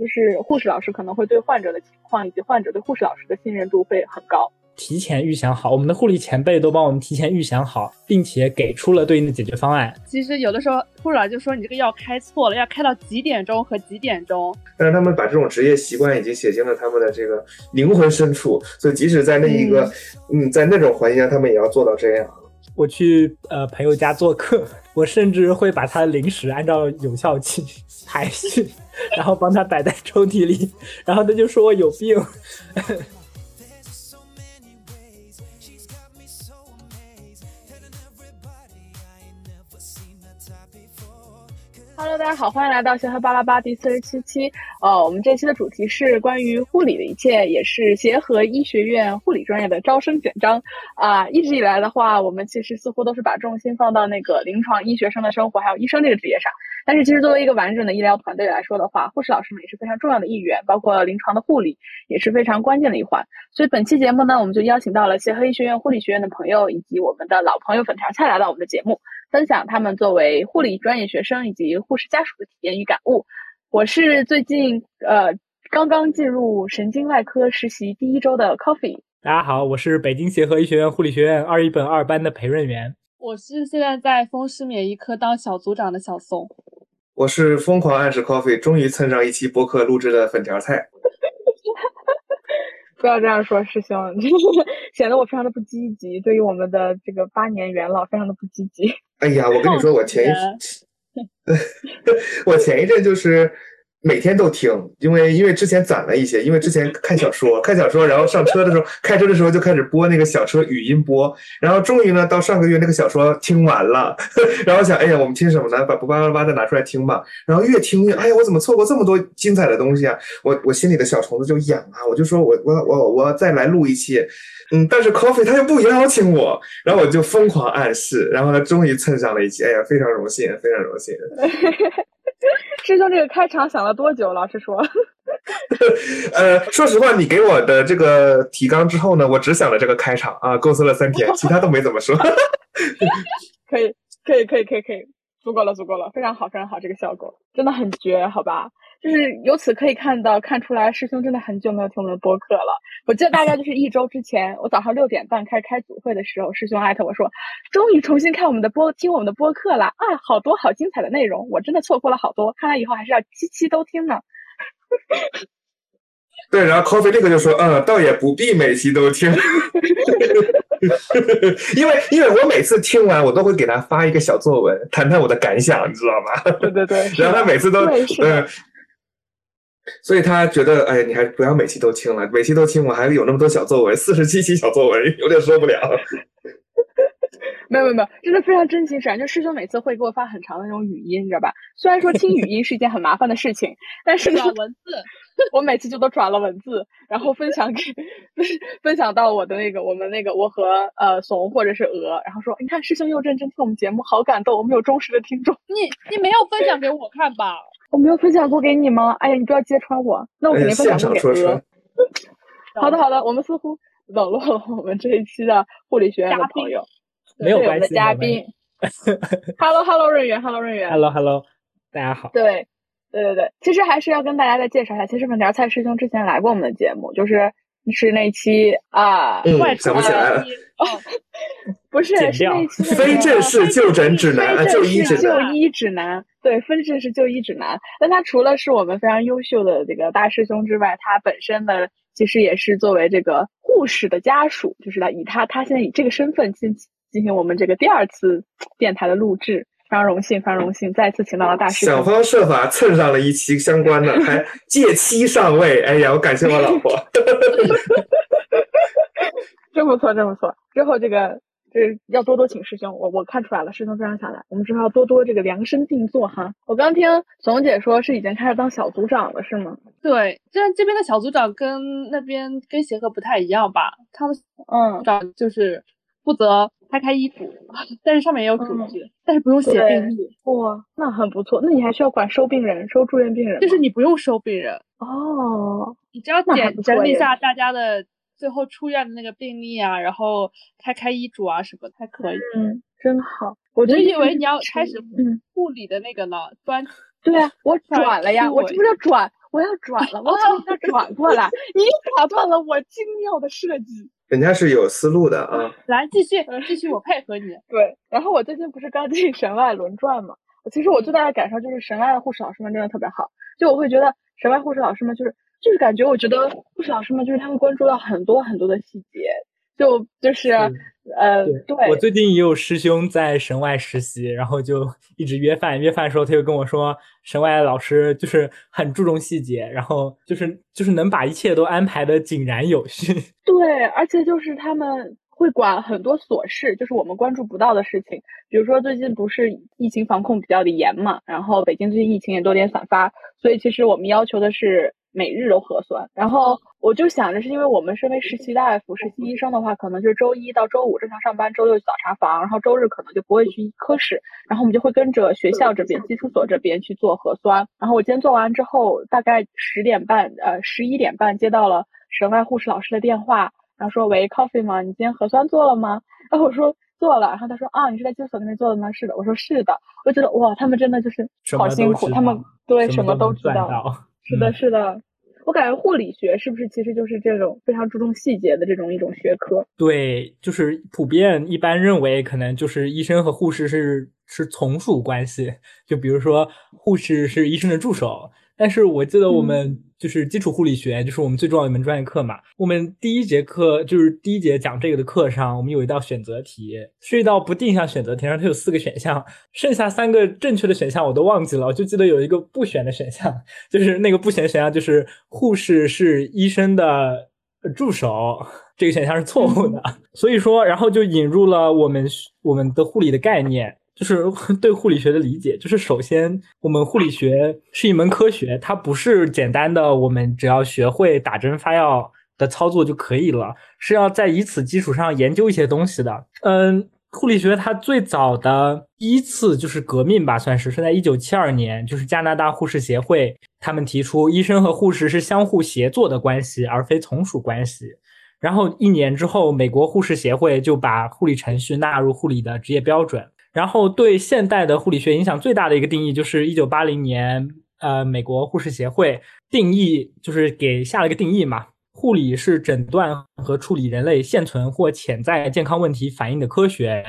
就是护士老师可能会对患者的情况以及患者对护士老师的信任度会很高。提前预想好，我们的护理前辈都帮我们提前预想好，并且给出了对应的解决方案。其实有的时候护士老师就说你这个药开错了，要开到几点钟和几点钟。但是他们把这种职业习惯已经写进了他们的这个灵魂深处，所以即使在那一个嗯，在那种环境下，他们也要做到这样。我去呃朋友家做客，我甚至会把他的零食按照有效期排序，然后帮他摆在抽屉里，然后他就说我有病。Hello，大家好，欢迎来到协和巴拉巴第四十七期。呃，我们这期的主题是关于护理的一切，也是协和医学院护理专业的招生简章。啊，一直以来的话，我们其实似乎都是把重心放到那个临床医学生的生活，还有医生这个职业上。但是，其实作为一个完整的医疗团队来说的话，护士老师们也是非常重要的一员，包括临床的护理也是非常关键的一环。所以，本期节目呢，我们就邀请到了协和医学院护理学院的朋友，以及我们的老朋友粉条菜来到我们的节目。分享他们作为护理专业学生以及护士家属的体验与感悟。我是最近呃刚刚进入神经外科实习第一周的 Coffee。大家好，我是北京协和医学院护理学院二一本二班的裴润元。我是现在在风湿免疫科当小组长的小宋。我是疯狂暗示 Coffee 终于蹭上一期播客录制的粉条菜。不要这样说，师兄，显得我非常的不积极。对于我们的这个八年元老，非常的不积极。哎呀，我跟你说，我前一，我前一阵就是。每天都听，因为因为之前攒了一些，因为之前看小说，看小说，然后上车的时候，开车的时候就开始播那个小车语音播，然后终于呢，到上个月那个小说听完了，然后想，哎呀，我们听什么呢？把不叭叭叭再拿出来听吧，然后越听越，哎呀，我怎么错过这么多精彩的东西啊？我我心里的小虫子就痒啊，我就说我我我我再来录一期，嗯，但是 Coffee 他又不邀请我，然后我就疯狂暗示，然后他，终于蹭上了一期，哎呀，非常荣幸，非常荣幸。师兄，这个开场想了多久？老实说，呃，说实话，你给我的这个提纲之后呢，我只想了这个开场啊，构思了三天，其他都没怎么说。可以，可以，可以，可以，可以，足够了，足够了，非常好，非常好，这个效果真的很绝，好吧？就是由此可以看到，看出来师兄真的很久没有听我们的播客了。我记得大概就是一周之前，我早上六点半开始开组会的时候，师兄艾特我说，终于重新看我们的播，听我们的播客了啊，好多好精彩的内容，我真的错过了好多，看来以后还是要期期都听呢。对，然后 Coffee 立刻就说，嗯，倒也不必每期都听，因为因为我每次听完，我都会给他发一个小作文，谈谈我的感想，你知道吗？对对对，然后他每次都嗯。所以他觉得，哎，你还不要每期都听了，每期都听，我还有那么多小作文，四十七期小作文，有点受不了。没有没有没有，真的非常真情实感。就师兄每次会给我发很长的那种语音，你知道吧？虽然说听语音是一件很麻烦的事情，但是呢，文字，我每次就都转了文字，然后分享给分享到我的那个我们那个我和呃怂或者是鹅，然后说，你看师兄又认真听我们节目，好感动，我们有忠实的听众。你你没有分享给我看吧？我没有分享过给你吗？哎呀，你不要揭穿我，那我肯定分享过给鹅。好的好的，我们似乎冷落了我们这一期的护理学院的朋友，没有关系。嘉宾，Hello Hello 润源，Hello 润源，Hello Hello，大家好。对对对对，其实还是要跟大家再介绍一下，其实粉条蔡师兄之前来过我们的节目，就是是那期啊，想不起来了。不是，是那期非正式就诊指南，就医指南，就医指南。对，非正式就医指南。那他除了是我们非常优秀的这个大师兄之外，他本身呢，其实也是作为这个护士的家属，就是他以他他现在以这个身份进进行我们这个第二次电台的录制，非常荣幸，非常荣幸，再次请到了大师。想方设法蹭上了一期相关的，还借期上位。哎呀，我感谢我老婆，真不错，真不错。之后这个。这要多多请师兄，我我看出来了，师兄非常想来，我们之后要多多这个量身定做哈。我刚听怂姐说是已经开始当小组长了，是吗？对，这这边的小组长跟那边跟协和不太一样吧？他们嗯，长就是负责拍开衣服，但是上面也有组织，但是不用写病历。哇，那很不错。那你还需要管收病人、收住院病人？就是你不用收病人哦，你只要简整理一下大家的。最后出院的那个病历啊，然后开开医嘱啊什么还可以。嗯，真好。我就以为你要开始护理的那个呢，专。对啊，我转了呀，我这不是转，我要转了，我从这转 过来，你打断了我精妙的设计。人家是有思路的啊。来，继续，继续，我配合你。对，然后我最近不是刚进神外轮转嘛？其实我最大的感受就是神外的护士老师们真的特别好，就我会觉得神外护士老师们就是就是感觉，我觉得不少老师们就是他们关注到很多很多的细节。就就是呃，对我最近也有师兄在省外实习，然后就一直约饭。约饭的时候，他就跟我说，省外老师就是很注重细节，然后就是就是能把一切都安排的井然有序。对，而且就是他们会管很多琐事，就是我们关注不到的事情。比如说最近不是疫情防控比较的严嘛，然后北京最近疫情也多点散发，所以其实我们要求的是每日都核酸，然后。我就想着是因为我们身为实习大夫、实习医生的话，可能就是周一到周五正常上班，周六去早查房，然后周日可能就不会去科室，然后我们就会跟着学校这边、技术所这边去做核酸。然后我今天做完之后，大概十点半，呃，十一点半接到了省外护士老师的电话，然后说：“喂，Coffee 吗？你今天核酸做了吗？” 然后我说做了，然后他说：“啊，你是在技术所那边做的吗？”“是的。”我说：“是的。”我觉得哇，他们真的就是好辛苦，他们对什么都知道。是的，是的。我感觉护理学是不是其实就是这种非常注重细节的这种一种学科？对，就是普遍一般认为，可能就是医生和护士是是从属关系。就比如说，护士是医生的助手。但是我记得我们就是基础护理学，就是我们最重要的一门专业课嘛。我们第一节课就是第一节讲这个的课上，我们有一道选择题，是一道不定向选择题，然后它有四个选项，剩下三个正确的选项我都忘记了，我就记得有一个不选的选项，就是那个不选选项就是护士是医生的助手，这个选项是错误的。所以说，然后就引入了我们我们的护理的概念。就是 对护理学的理解，就是首先，我们护理学是一门科学，它不是简单的我们只要学会打针发药的操作就可以了，是要在以此基础上研究一些东西的。嗯，护理学它最早的第一次就是革命吧，算是是在一九七二年，就是加拿大护士协会他们提出，医生和护士是相互协作的关系，而非从属关系。然后一年之后，美国护士协会就把护理程序纳入护理的职业标准。然后对现代的护理学影响最大的一个定义，就是一九八零年，呃，美国护士协会定义，就是给下了一个定义嘛，护理是诊断和处理人类现存或潜在健康问题反应的科学。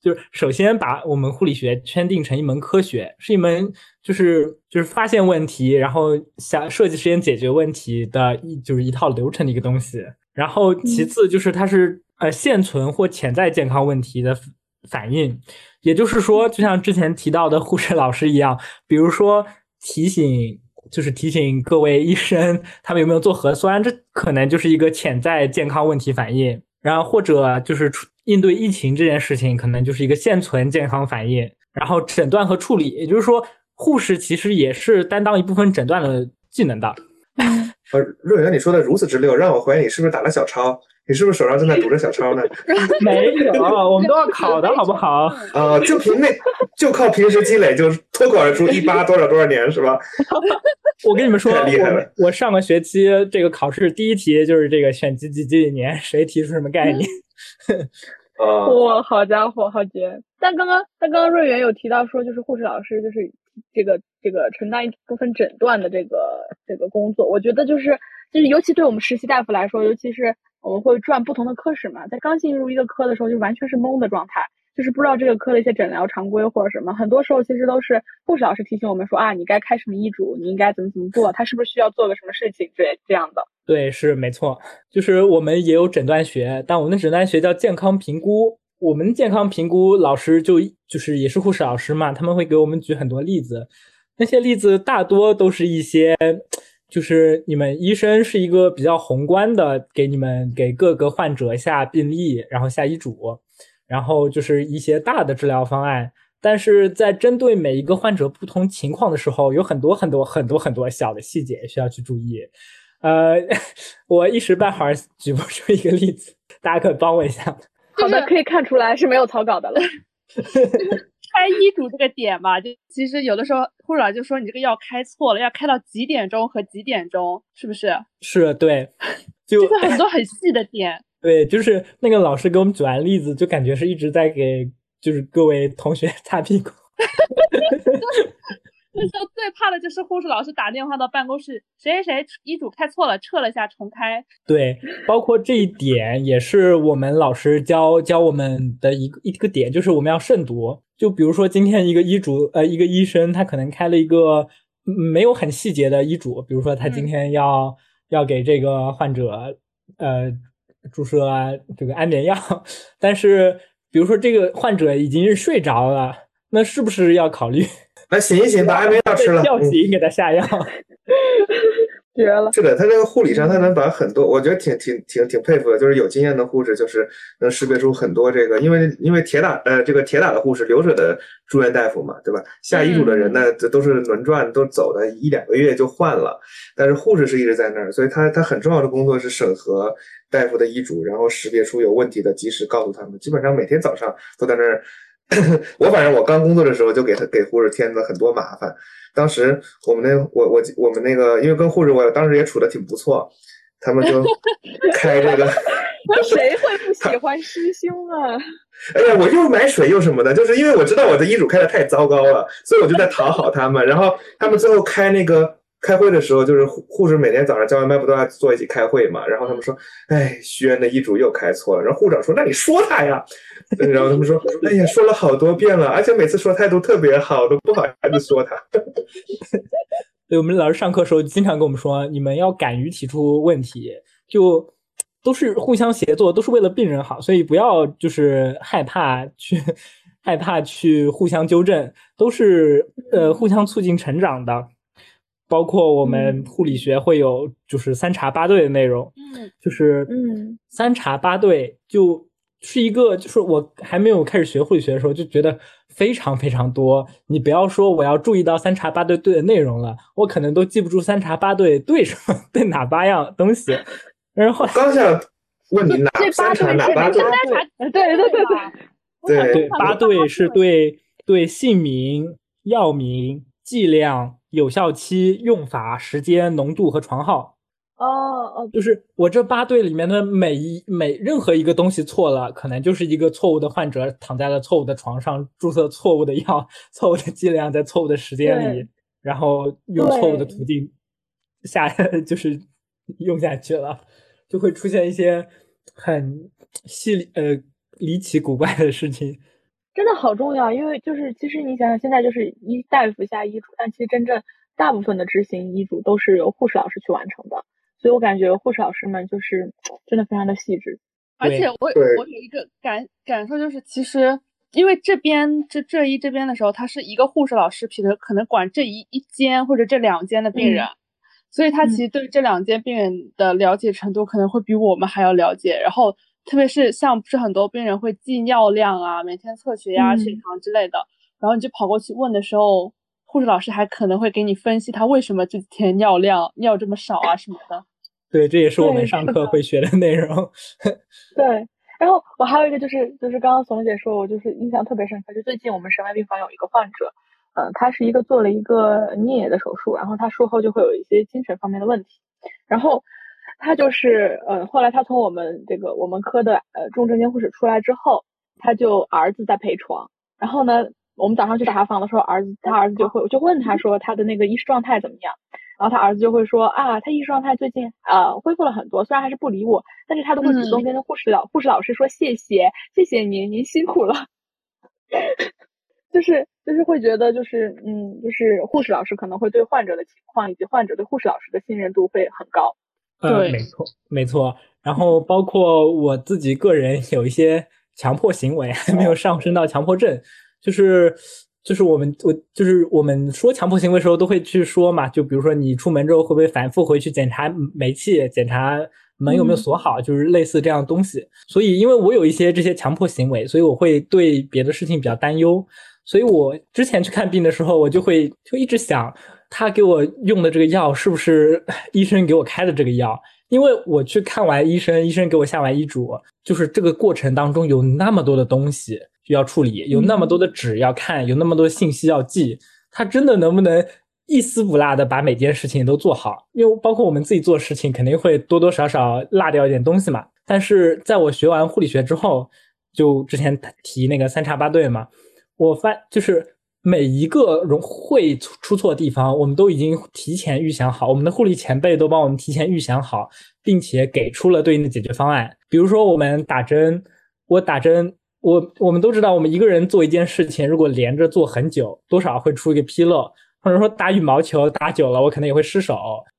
就是首先把我们护理学圈定成一门科学，是一门就是就是发现问题，然后想设计实验解决问题的一就是一套流程的一个东西。然后其次就是它是呃现存或潜在健康问题的反应。也就是说，就像之前提到的护士老师一样，比如说提醒，就是提醒各位医生，他们有没有做核酸，这可能就是一个潜在健康问题反应。然后或者就是应对疫情这件事情，可能就是一个现存健康反应。然后诊断和处理，也就是说，护士其实也是担当一部分诊断的技能的。呃，若元，你说的如此之溜，让我怀疑你是不是打了小抄？你是不是手上正在读着小抄呢？没有，我们都要考的好不好？啊，就凭那，就靠平时积累，就脱口而出一八多少多少年是吧？我跟你们说，太厉害了！我上个学期这个考试第一题就是这个选几几几几年，谁提出什么概念？啊，哇，好家伙，好绝！但刚刚，但刚刚瑞元有提到说，就是护士老师就是这个这个承担一部分诊断的这个这个工作，我觉得就是就是尤其对我们实习大夫来说，尤其是。我们会转不同的科室嘛，在刚进入一个科的时候，就完全是懵的状态，就是不知道这个科的一些诊疗常规或者什么。很多时候其实都是护士老师提醒我们说啊，你该开什么医嘱，你应该怎么怎么做，他是不是需要做个什么事情，这这样的。对，是没错，就是我们也有诊断学，但我们的诊断学叫健康评估。我们健康评估老师就就是也是护士老师嘛，他们会给我们举很多例子，那些例子大多都是一些。就是你们医生是一个比较宏观的，给你们给各个患者下病历，然后下医嘱，然后就是一些大的治疗方案。但是在针对每一个患者不同情况的时候，有很多很多很多很多小的细节需要去注意。呃，我一时半会儿举不出一个例子，大家可以帮我一下。好的，可以看出来是没有草稿的了。开医嘱这个点吧，就其实有的时候护士长就说你这个药开错了，要开到几点钟和几点钟，是不是？是，对，就就是很多很细的点。对，就是那个老师给我们举完例子，就感觉是一直在给就是各位同学擦屁股。那时候最怕的就是护士老师打电话到办公室，谁谁谁医嘱开错了，撤了下重开。对，包括这一点也是我们老师教教我们的一个一个点，就是我们要慎读。就比如说今天一个医嘱，呃，一个医生他可能开了一个没有很细节的医嘱，比如说他今天要、要给这个患者呃注射这个安眠药，但是比如说这个患者已经是睡着了，那是不是要考虑来醒一醒，把安眠药吃了。嗯叫醒给他下药？绝了。是的，他这个护理上，他能把很多，我觉得挺挺挺挺佩服的，就是有经验的护士，就是能识别出很多这个，因为因为铁打呃这个铁打的护士，流水的住院大夫嘛，对吧？下医嘱的人呢，这都是轮转，都走的一两个月就换了，但是护士是一直在那儿，所以他他很重要的工作是审核大夫的医嘱，然后识别出有问题的，及时告诉他们。基本上每天早上都在那儿。我反正我刚工作的时候就给他给护士添了很多麻烦。当时我们那我我我们那个因为跟护士我当时也处的挺不错，他们就 开这个。那谁会不喜欢师兄啊？哎呀，我又买水又什么的，就是因为我知道我的医嘱开的太糟糕了，所以我就在讨好他们。然后他们最后开那个开会的时候，就是护护士每天早上交完班不都要坐一起开会嘛？然后他们说：“哎，徐源的医嘱又开错了。”然后护长说：“那你说他呀。”然后他们说：“哎呀，说了好多遍了，而且每次说态度特别好，都不好意思说他。” 对，我们老师上课的时候经常跟我们说，你们要敢于提出问题，就都是互相协作，都是为了病人好，所以不要就是害怕去害怕去互相纠正，都是呃互相促进成长的。包括我们护理学会有就是三查八对的内容，嗯，就是嗯三查八对就是一个就是我还没有开始学护理学的时候就觉得非常非常多。你不要说我要注意到三查八对对的内容了，我可能都记不住三查八对对什么 对哪八样东西。然后刚想问你哪 这八三查对哪哪八对三？对查对对对对，对对八对是对对姓名、药名、剂量、有效期、用法、时间、浓度和床号。哦哦，就是我这八对里面的每一每任何一个东西错了，可能就是一个错误的患者躺在了错误的床上，注射错误的药、错误的剂量，在错误的时间里，然后用错误的途径下 就是用下去了，就会出现一些很细呃离奇古怪的事情。真的好重要，因为就是其实你想想，现在就是医大夫下医嘱，但其实真正大部分的执行医嘱都是由护士老师去完成的，所以我感觉护士老师们就是 真的非常的细致。而且我我有一个感感受就是，其实因为这边这这一这边的时候，他是一个护士老师，可能可能管这一一间或者这两间的病嗯人，所以他嗯其实对这两间病人的了解程度可能会比我们还要了解。然后特别是像不是很多病人会记尿量啊、每天测血压、血嗯糖之类的，然后你就跑过去问的时候，护士老师还可能会给你分析他为什么这几天尿量尿这么少啊什么的。对，这也是我们上课会学的内容。对，然后我还有一个就是就是刚刚怂姐说，我就是印象特别深刻，就最近我们神外病房有一个患者，嗯、他是一个做了一个颞叶的手术，然后他术后就会有一些精神方面的问题，然后他就是呃后来他从我们这个我们科的呃重症监护室出来之后，他就儿子在陪床，然后呢我们早上去查房的时候，儿子他儿子就会就问他说他的那个意识状态怎么样。然后他儿子就会说啊，他意识状态最近呃恢复了很多，虽然还是不理我，但是他都会主动嗯跟护士老、护士老师说谢谢，谢谢您，您辛苦了。就是就是会觉得就是嗯，就是护士老师可能会对患者的情况以及患者对护士老师的信任度会很高。呃，没错，没错。然后包括我自己个人有一些强迫行为，还没有上升到强迫症，就是就是我们我就是我们说强迫行为的时候都会去说嘛，就比如说你出门之后会不会反复回去检查煤气，检查门有没有锁好，就是类似这样的东西。所以因为我有一些这些强迫行为，所以我会对别的事情比较担忧。所以我之前去看病的时候，我就会就一直想，他给我用的这个药是不是 医生给我开的这个药？因为我去看完医生，医生给我下完医嘱，就是这个过程当中有那么多的东西需要处理，有那么多的纸要看，有那么多信息要记，他真的能不能一丝不落的把每件事情都做好？因为包括我们自己做事情，肯定会多多少少落掉一点东西嘛。但是在我学完护理学之后，就之前提那个三叉八对嘛，我发就是每一个容会出错的地方，我们都已经提前预想好，我们的护理前辈都帮我们提前预想好，并且给出了对应的解决方案。比如说，我们打针，我打针，我我们都知道，我们一个人做一件事情，如果连着做很久，多少会出一个纰漏，或者说打羽毛球打久了，我可能也会失手。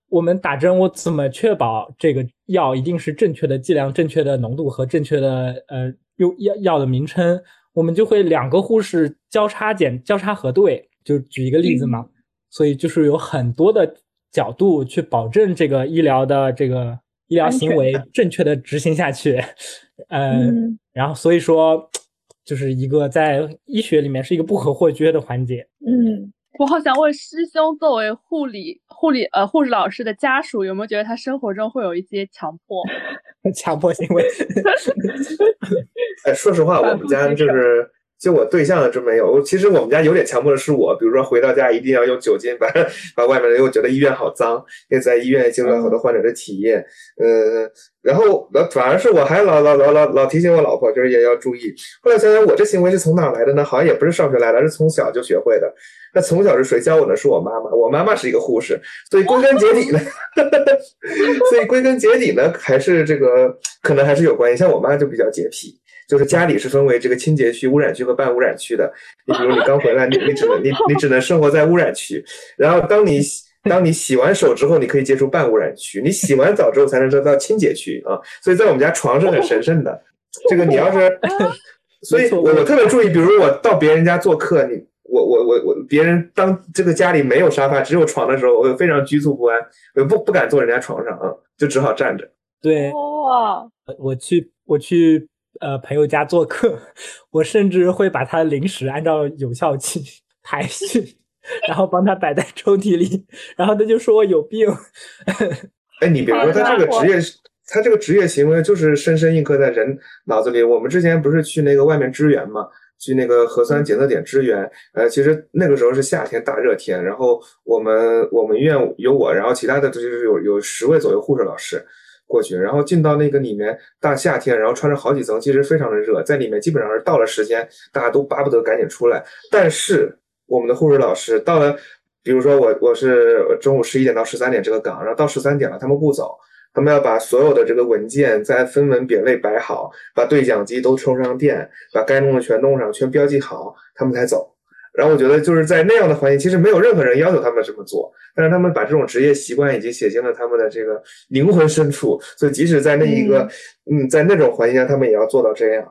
我们打针，我怎么确保这个药一定是正确的剂量、正确的浓度和正确的呃用药药的名称？我们就会两个护士交叉检、交叉核对，就举一个例子嘛。所以就是有很多的角度去保证这个医疗的这个医疗行为正确的执行下去。嗯，然后所以说，就是一个在医学里面是一个不可或缺的环节。嗯。我好想问师兄，作为护理护理呃护士老师的家属，有没有觉得他生活中会有一些强迫 强迫行为？哎，说实话，我们家就是。就我对象的真没有，其实我们家有点强迫的是我，比如说回到家一定要用酒精把把外面的，因为觉得医院好脏，因为在医院经历了很多患者的体验，嗯，然后反而是我还老老老老老提醒我老婆，就是也要注意。后来想想，我这行为是从哪来的呢？好像也不是上学来的，是从小就学会的。那从小是谁教我的？是我妈妈，我妈妈是一个护士，所以归根结底呢，所以归根结底呢，还是这个可能还是有关系。像我妈就比较洁癖。就是家里是分为这个清洁区、污染区和半污染区的。你比如你刚回来，你你只能你你只能生活在污染区。然后当你当你洗完手之后，你可以接触半污染区。你洗完澡之后才能得到清洁区啊。所以在我们家床是很神圣的。这个你要是，所以我我特别注意，比如我到别人家做客，你我我我我别人当这个家里没有沙发只有床的时候，我非常局促不安，我不不敢坐人家床上啊，就只好站着。对，哇，我去我去。呃，朋友家做客，我甚至会把他的零食按照有效期 排序，然后帮他摆在抽屉里，然后他就说我有病。哎，你别说，他这个职业，他这个职业行为就是深深印刻在人脑子里。我们之前不是去那个外面支援嘛，去那个核酸检测点支援。呃，其实那个时候是夏天大热天，然后我们我们医院有我，然后其他的就是有有十位左右护士老师。过去，然后进到那个里面，大夏天，然后穿着好几层，其实非常的热，在里面基本上是到了时间，大家都巴不得赶紧出来。但是我们的护士老师到了，比如说我我是中午十一点到十三点这个岗，然后到十三点了，他们不走，他们要把所有的这个文件再分门别类摆好，把对讲机都充上电，把该弄的全弄上，全标记好，他们才走。然后我觉得就是在那样的环境，其实没有任何人要求他们这么做，但是他们把这种职业习惯已经写进了他们的这个灵魂深处，所以即使在那一个，嗯，在那种环境下，他们也要做到这样。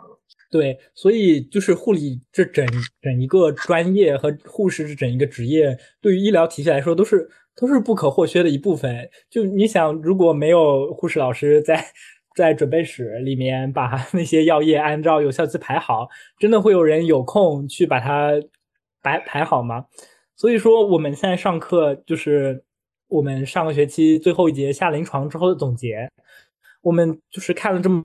对，所以就是护理这整整一个专业和护士这整一个职业，对于医疗体系来说都是都是不可或缺的一部分。就你想，如果没有护士老师在在准备室里面把 那些药液按照有效期排好，真的会有人有空去把它。排排好吗？所以说我们现在上课就是我们上个学期最后一节下临床之后的总结。我们就是看了这么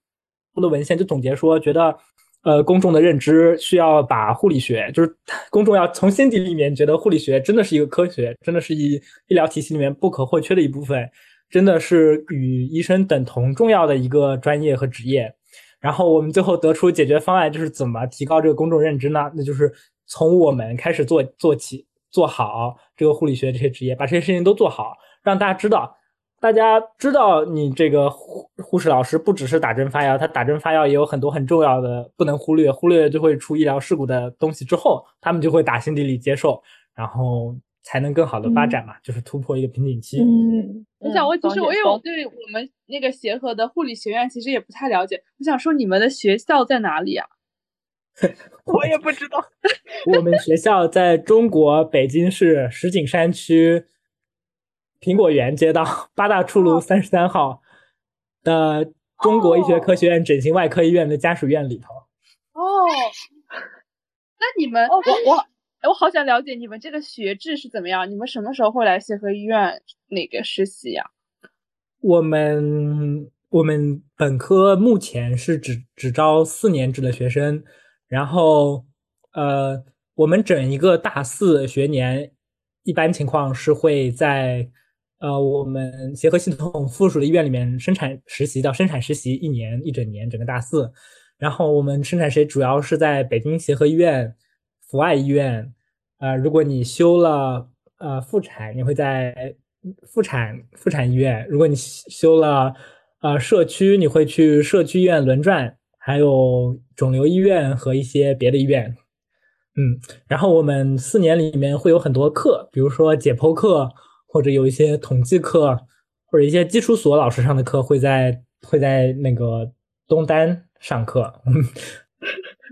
多的文献，就总结说，觉得呃公众的认知需要把护理学，就是 公众要从心底里面觉得护理学真的是一个科学，真的是一医疗体系里面不可或缺的一部分，真的是与医生等同重要的一个专业和职业。然后我们最后得出解决方案，就是怎么提高这个公众认知呢？那就是。从我们开始做做起，做好这个护理学这些职业，把这些事情都做好，让大家知道，大家知道你这个护护士老师不只是打针发药，他打针发药也有很多很重要的不能忽略，忽略就会出医疗事故的东西。之后他们就会打心底里接受，然后才能更好的发展嘛，就是突破一个瓶颈期。嗯，我想问，其实我因为我对我们那个协和的护理学院其实也不太了解，我想说你们的学校在哪里啊？我也不知道。我们学校在中国北京市石景山区苹果园街道 八大处路三十三号的中国医学科学院整形外科医院的家属院里头。哦，那你们我我我好想了解你们这个学制是怎么样？你们什么时候会来协和医院那个实习呀？我们我们本科目前是只只招四年制的学生。然后，呃，我们整一个大四学年，一般情况是会在呃我们协和系统附属的医院里面生产实习，到生产实习一年一整年，整个大四。然后我们生产实习主要是在北京协和医院、阜外医院、呃，如果你修了呃妇产，你会在妇产妇产医院；如果你修了呃社区，你会去社区医院轮转，还有肿瘤医院和一些别的医院。嗯，然后我们四年里面会有很多课，比如说解剖课，或者有一些统计课，或者一些基础所老师上的课会在会在那个东单上课。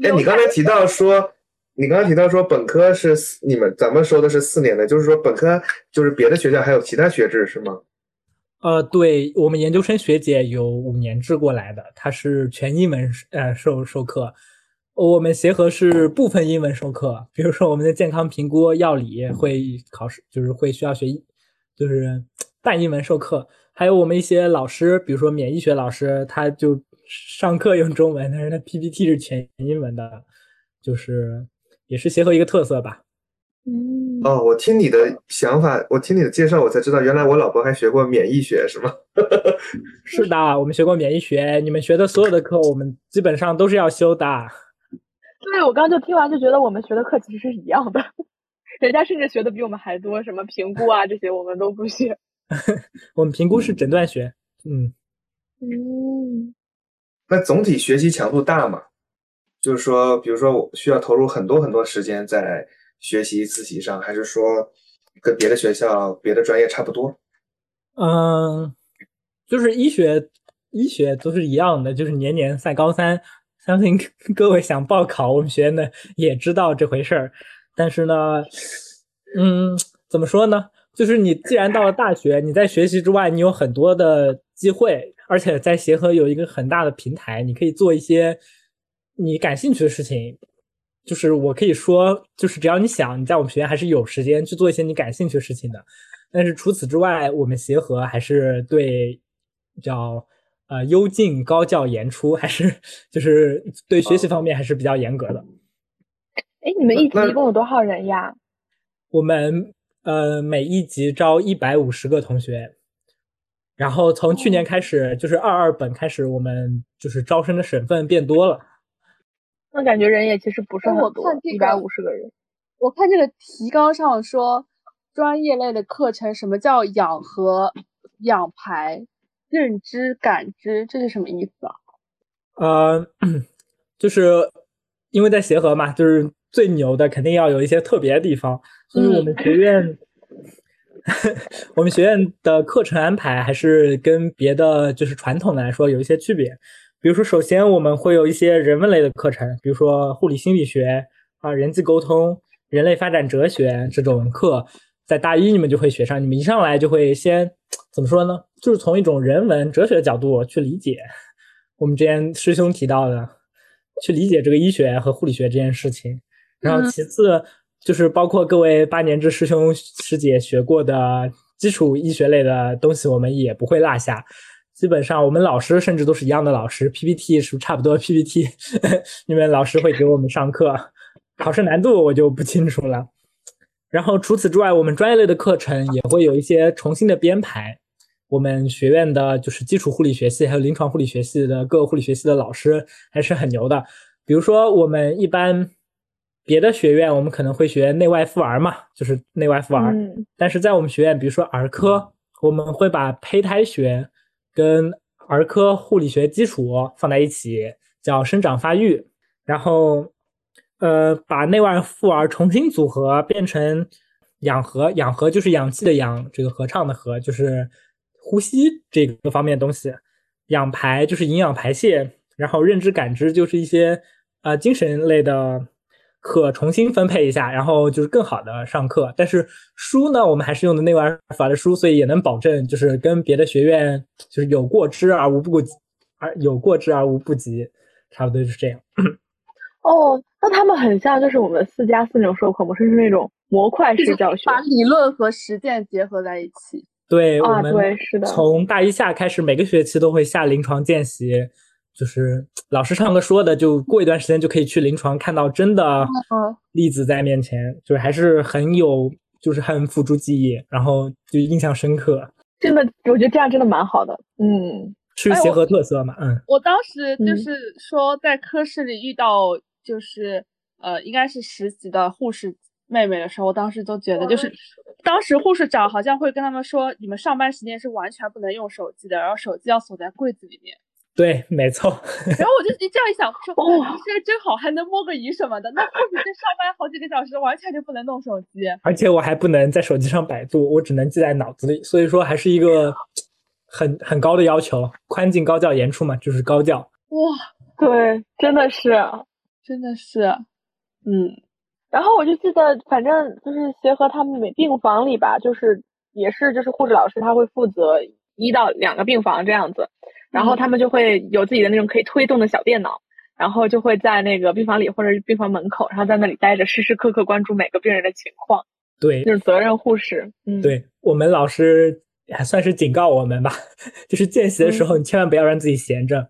哎，你刚才提到说。你刚刚提到说本科是你们咱们说的是四年的，就是说本科就是别的学校还有其他学制是吗？呃，对我们研究生学姐有五年制过来的，她是全英文呃授授课，我们协和是部分英文授课，比如说我们的健康评估药理会考试，就是会需要学，就是半英文授课，还有我们一些老师，比如说免疫学老师，他就上课用中文，但是他 PPT 是全英文的，就是。也是协和一个特色吧。嗯，哦，我听你的想法，我听你的介绍，我才知道原来我老婆还学过免疫学，是吗？是的，我们学过免疫学。你们学的所有的课，我们基本上都是要修的。对，我刚刚就听完就觉得我们学的课其实是一样的，人家甚至学的比我们还多，什么评估啊这些我们都不学。我们评估是诊断学。嗯嗯，那总体学习强度大吗？就是说，比如说，我需要投入很多很多时间在学习自习上，还是说跟别的学校、别的专业差不多？嗯，就是医学，医学都是一样的，就是年年赛高三。相信各位想报考我们学院的也知道这回事儿。但是呢，嗯，怎么说呢？就是你既然到了大学，你在学习之外，你有很多的机会，而且在协和有一个很大的平台，你可以做一些。你感兴趣的事情，就是我可以说，就是只要你想，你在我们学院还是有时间去做一些你感兴趣的事情的。但是除此之外，我们协和还是对叫呃优进高教严出，还是就是对学习方面还是比较严格的。哎，你们一级一共有多少人呀？我们呃每一级招一百五十个同学，然后从去年开始，就是二二本开始，我们就是招生的省份变多了。那感觉人也其实不是很多，一百五十个人。我看这个提纲上说，专业类的课程，什么叫养和养排、认知感知，这是什么意思啊？呃，就是因为在协和嘛，就是最牛的，肯定要有一些特别的地方。所以我们学院，我们学院的课程安排还是跟别的就是传统的来说有一些区别。比如说，首先我们会有一些人文类的课程，比如说护理心理学啊、人际沟通、人类发展哲学这种课，在大一你们就会学上。你们一上来就会先怎么说呢？就是从一种人文哲学的角度去理解我们之前师兄提到的，去理解这个医学和护理学这件事情。然后其次就是包括各位八年制师兄师姐学过的基础医学类的东西，我们也不会落下。基本上我们老师甚至都是一样的老师，PPT 是差不多 PPT，因为老师会给我们上课，考试难度我就不清楚了。然后除此之外，我们专业类的课程也会有一些重新的编排。我们学院的就是基础护理学系还有临床护理学系的各个护理学系的老师还是很牛的。比如说我们一般别的学院我们可能会学内外妇儿嘛，就是内外妇儿，但是在我们学院，比如说儿科，我们会把胚胎学。跟儿科护理学基础放在一起，叫生长发育，然后，呃，把内外妇儿重新组合变成氧合，氧合就是氧气的氧，这个合唱的合就是呼吸这个方面东西，氧排就是营养排泄，然后认知感知就是一些呃精神类的。课重新分配一下，然后就是更好的上课。但是书呢，我们还是用的内外法的书，所以也能保证就是跟别的学院就是有过之而无不及，而有过之而无不及，差不多就是这样。哦，那他们很像就是我们四加四那种授课模式，是那种模块式教学，把理论和实践结合在一起。对，我们对是的，从大一下开始，每个学期都会下临床见习。就是老师上课说的，就过一段时间就可以去临床看到真的例子在面前，就是还是很有，就是很辅助记忆，然后就印象深刻。真的，我觉得这样真的蛮好的。嗯，是协和特色嘛？嗯，我当时就是说在科室里遇到，就是呃，应该是实习的护士妹妹的时候，我当时都觉得，就是当时护士长好像会跟他们说，你们上班时间是完全不能用手机的，然后手机要锁在柜子里面。对，没错。然后我就一这样一想，说哇，这个真好，还能摸个鱼什么的。那护士这上班好几个小时，完全就不能弄手机。而且我还不能在手机上百度，我只能记在脑子里。所以说，还是一个很很高的要求。宽进高教严出嘛，就是高教。哇，对，真的是，真的是，嗯。然后我就记得，反正就是协和他们每病房里吧，就是也是就是护士老师他会负责一到两个病房这样子。然后他们就会有自己的那种可以推动的小电脑，然后就会在那个病房里或者是病房门口，然后在那里待着，时时刻刻关注每个病人的情况。对，就是责任护士。嗯，对我们老师还算是警告我们吧，就是见习的时候，你千万不要让自己闲着。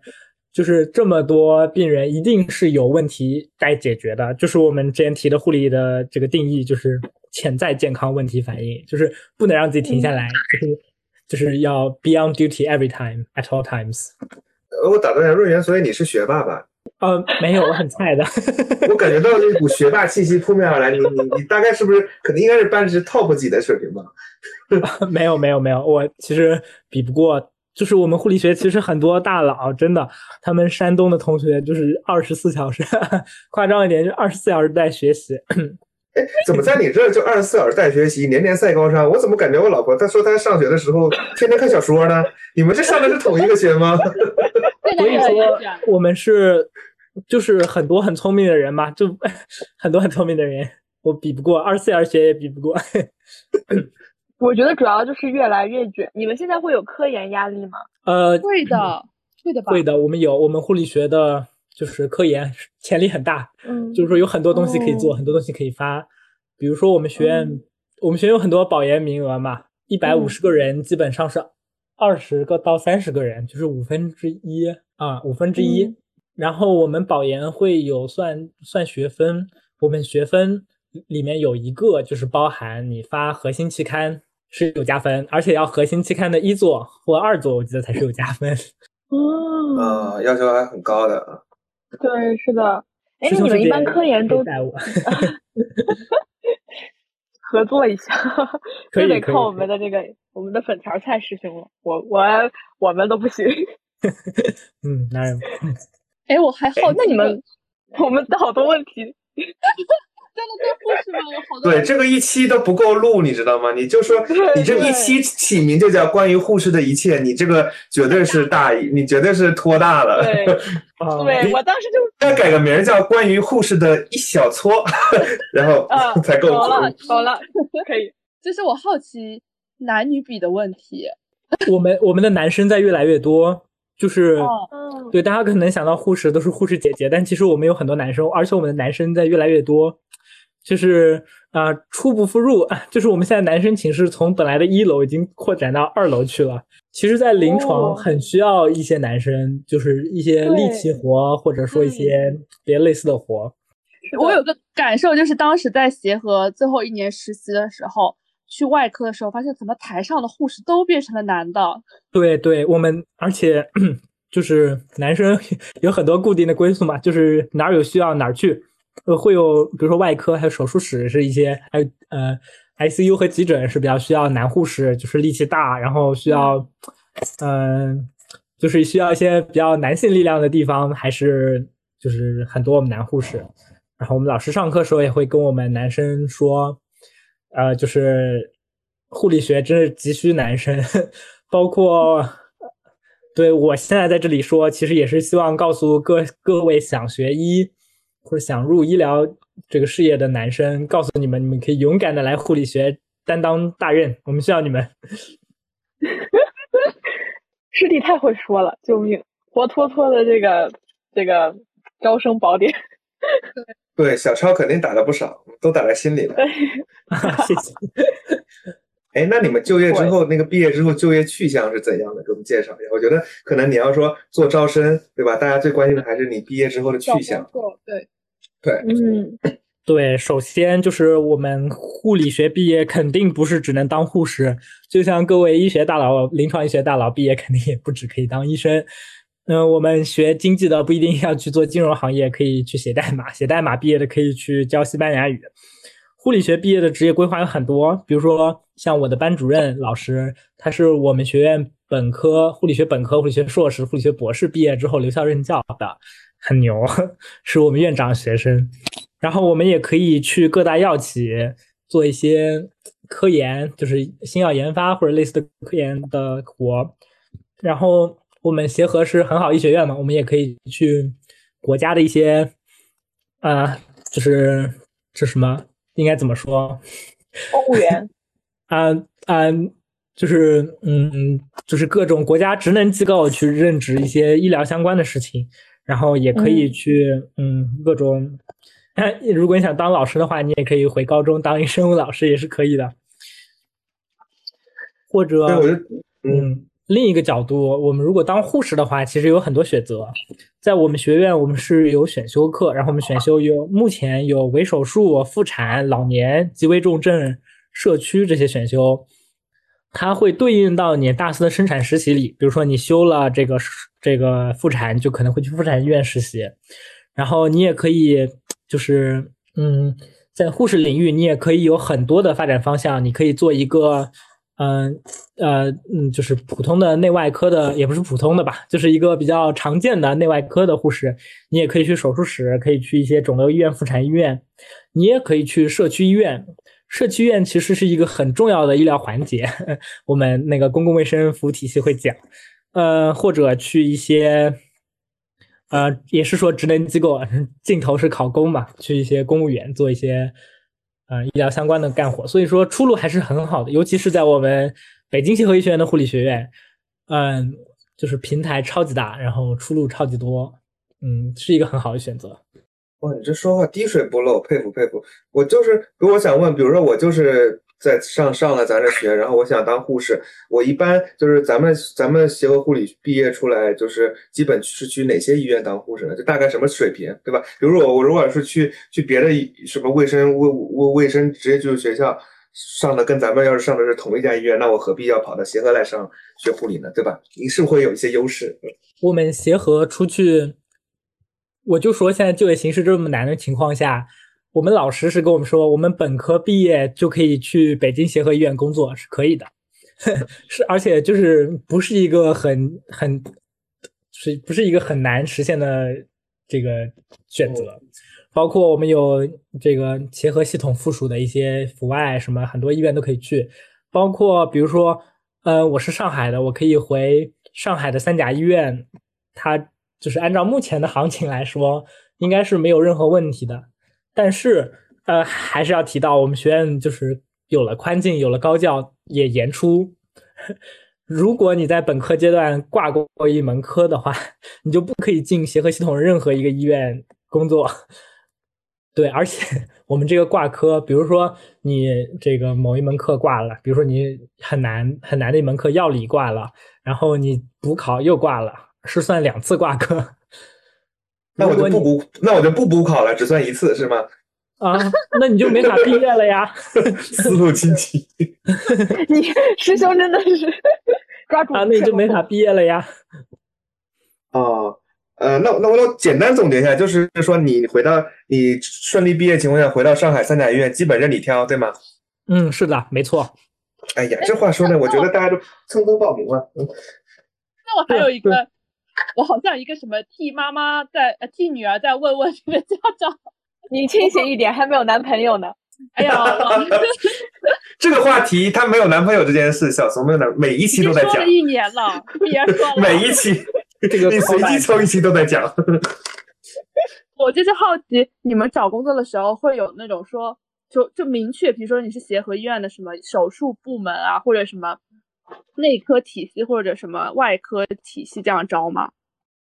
就是这么多病人，一定是有问题该解决的。就是我们之前提的护理的这个定义，就是潜在健康问题反应，就是不能让自己停下来，就是。就是要 be on duty every time at all times。呃，我打断一下，润源，所以你是学霸吧？呃，没有，我很菜的。我感觉到那股学霸气息扑面而来，你你你大概是不是可能应该是班级 top 级的水平吧？没有没有没有，我其实比不过，就是我们护理学其实很多大佬，真的，他们山东的同学就是二十四小时，夸张一点就二十四小时在学习。哎，怎么在你这就二十四小时在学习，年年赛高山？我怎么感觉我老婆她说她上学的时候天天看小说呢？你们这上的是同一个学吗？所以说我们是就是很多很聪明的人嘛，就 很多很聪明的人，我比不过二十四小时学也比不过。我觉得主要就是越来越卷。你们现在会有科研压力吗？呃，会的，会的吧？会的，我们有我们护理学的。就是科研潜力很大，嗯，就是说有很多东西可以做，很多东西可以发。比如说我们学院，我们学院有很多保研名额嘛，一百五十个人，基本上是二十个到三十个人，就是五分之一啊，五分之一。然后我们保研会有算算学分，我们学分里面有一个就是包含你发核心期刊是有加分，而且要核心期刊的一作或二作，我记得才是有加分。哦，啊，要求还很高的啊。对，是的。哎，你们一般科研都 合作一下，就得靠我们的这个我们的粉条菜师兄了。我我我们都不行。嗯，男人。哎，我还好，那你们我们好多问题。真的对护士吗？有好多对这个一期都不够录，你知道吗？你就说 你这一期起名就叫关于护士的一切，你这个绝对是大意，你绝对是拖大了。对，对我当时就要改个名叫关于护士的一小撮，然后才够。好了，好了，可以。这是我好奇男女比的问题。我们我们的男生在越来越多，就是对大家可能想到护士都是护士姐姐，但其实我们有很多男生，而且我们的男生在越来越多。就是啊，初不复入，就是我们现在男生寝室从本来的一楼已经扩展到二楼去了。其实，在临床很需要一些男生，就是一些力气活，或者说一些别类似的活。我有个感受，就是当时在协和最后一年实习的时候，去外科的时候，发现怎么台上的护士都变成了男的。对对，我们而且 就是男生 有很多固定的归宿嘛，就是哪儿有需要哪儿去。呃，会有，比如说外科，还有手术室是一些，还有呃，ICU 和急诊是比较需要男护士，就是力气大，然后需要，嗯，就是需要一些比较男性力量的地方，还是就是很多我们男护士。然后我们老师上课时候也会跟我们男生说，呃，就是护理学真是急需男生，包括对我现在在这里说，其实也是希望告诉各各位想学医。或者想入医疗这个事业的男生，告诉你们，你们可以勇敢的来护理学担当大任，我们需要你们。师弟太会说了，救命！活脱脱的这个这个招生宝典。对，小超肯定打了不少，都打在心里了。谢谢。哎，那你们就业之后，那个毕业之后就业去向是怎样的？给我们介绍一下。我觉得可能你要说做招生，对吧？大家最关心的还是你毕业之后的去向。对。对，嗯，对，首先就是我们护理学毕业肯定不是只能当护士，就像各位医学大佬、临床医学大佬毕业肯定也不只可以当医生。嗯，我们学经济的不一定要去做金融行业，可以去写代码，写代码毕业的可以去教西班牙语。护理学毕业的职业规划有很多，比如说像我的班主任老师，他是我们学院本科护理学本科、护理学硕士、护理学博士毕业之后留校任教的，很牛，是我们院长学生。然后我们也可以去各大药企做一些科研，就是新药研发或者类似的科研的活。然后我们协和是很好医学院嘛，我们也可以去国家的一些，啊，就是这什么。应该怎么说？公务员啊啊，就是嗯，就是各种国家职能机构去任职一些医疗相关的事情，然后也可以去嗯各种。如果你想当老师的话，你也可以回高中当一生物老师也是可以的。或者嗯，另一个角度，我们如果当护士的话，其实有很多选择。在我们学院，我们是有选修课，然后我们选修有目前有微手术、妇产、老年、极危重症、社区这些选修，它会对应到你大四的生产实习里。比如说你修了这个这个妇产，就可能会去妇产医院实习，然后你也可以就是嗯，在护士领域，你也可以有很多的发展方向，你可以做一个。嗯呃嗯，就是普通的内外科的，也不是普通的吧，就是一个比较常见的内外科的护士。你也可以去手术室，可以去一些肿瘤医院、妇产医院，你也可以去社区医院。社区医院其实是一个很重要的医疗环节，我们那个公共卫生服务体系会讲。呃，或者去一些，呃，也是说职能机构，尽头是考公嘛，去一些公务员做一些。呃，医疗相关的干活，所以说出路还是很好的，尤其是在我们北京协和医学院的护理学院，嗯，就是平台超级大，然后出路超级多，嗯，是一个很好的选择。哇，你这说话滴水不漏，佩服佩服。我就是，我想问，比如说我就是。在上上了咱这学，然后我想当护士。我一般就是咱们咱们协和护理毕业出来，就是基本是去哪些医院当护士呢？就大概什么水平，对吧？比如我我如果是去去别的什么卫生卫卫卫生职业技术学校上的，跟咱们要是上的是同一家医院，那我何必要跑到协和来上学护理呢？对吧？你是不会有一些优势。我们协和出去，我就说现在就业形势这么难的情况下。我们老师是跟我们说，我们本科毕业就可以去北京协和医院工作，是可以的，是而且就是不是一个很很是不是一个很难实现的这个选择。包括我们有这个协和系统附属的一些阜外什么很多医院都可以去，包括比如说，呃，我是上海的，我可以回上海的三甲医院，它就是按照目前的行情来说，应该是没有任何问题的。但是，呃，还是要提到，我们学院就是有了宽进，有了高教，也严出，如果你在本科阶段挂过一门科的话，你就不可以进协和系统任何一个医院工作。对，而且我们这个挂科，比如说你这个某一门课挂了，比如说你很难很难的一门课药理挂了，然后你补考又挂了，是算两次挂科。那我就不补，那我就不补考了，只算一次是吗？啊，那你就没法毕业了呀。思路清晰，你师兄真的是抓住啊，那你就没法毕业了呀。哦，呃，那那我我简单总结一下，就是说你回到你顺利毕业情况下，回到上海三甲医院，基本任你挑，对吗？嗯，是的，没错。哎呀，这话说的，我觉得大家都蹭蹭报名了。嗯那我还有一个。我好像一个什么替妈妈在呃替女儿在问问这个家长，你清醒一点，还没有男朋友呢。哎呀，这个话题他没有男朋友这件事，小松没有男，每一期都在讲。一年了，别说了。每一期这个你随机抽一期都在讲。我就是好奇，你们找工作的时候会有那种说，就就明确，比如说你是协和医院的什么手术部门啊，或者什么。内科体系或者什么外科体系这样招吗？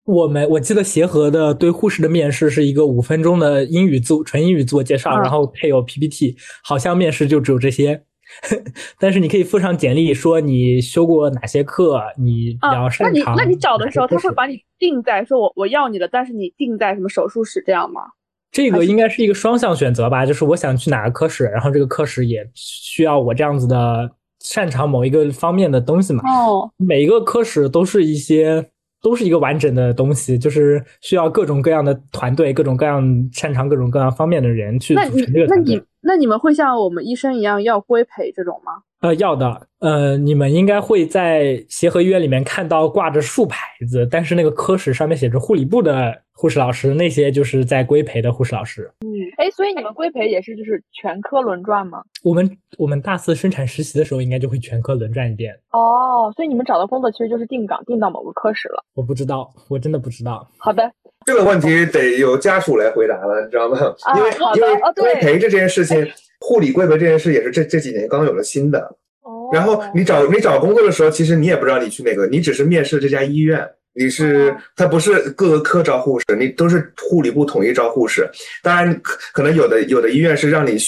我们我记得协和的对护士的面试是一个五分钟的英语自纯英语自我介绍，然后配有 PPT，好像面试就只有这些。但是你可以附上简历，说你修过哪些课，你比较擅长。那你那你找的时候，他会把你定在说我我要你的，但是你定在什么手术室这样吗？这个应该是一个双向选择吧，就是我想去哪个科室，然后这个科室也需要我这样子的。擅长某一个方面的东西嘛？哦，每一个科室都是一些，都是一个完整的东西，就是需要各种各样的团队，各种各样擅长各种各样方面的人去组成这个团队。那你那你那你们会像我们医生一样要规培这种吗？呃，要的。呃，你们应该会在协和医院里面看到挂着竖牌子，但是那个科室上面写着护理部的护士老师，那些就是在规培的护士老师。嗯，哎，所以你们规培也是就是全科轮转吗？我们我们大四生产实习的时候，应该就会全科轮转一遍。哦，所以你们找到工作其实就是定岗定到某个科室了。我不知道，我真的不知道。好的，这个问题得由家属来回答了，你知道吗？因为因为规培这件事情，护理规培这件事也是这这几年刚有了新的。然后你找你找工作的时候，其实你也不知道你去哪个，你只是面试这家医院，你是他不是各个科招护士，你都是护理部统一招护士。当然，可可能有的有的医院是让你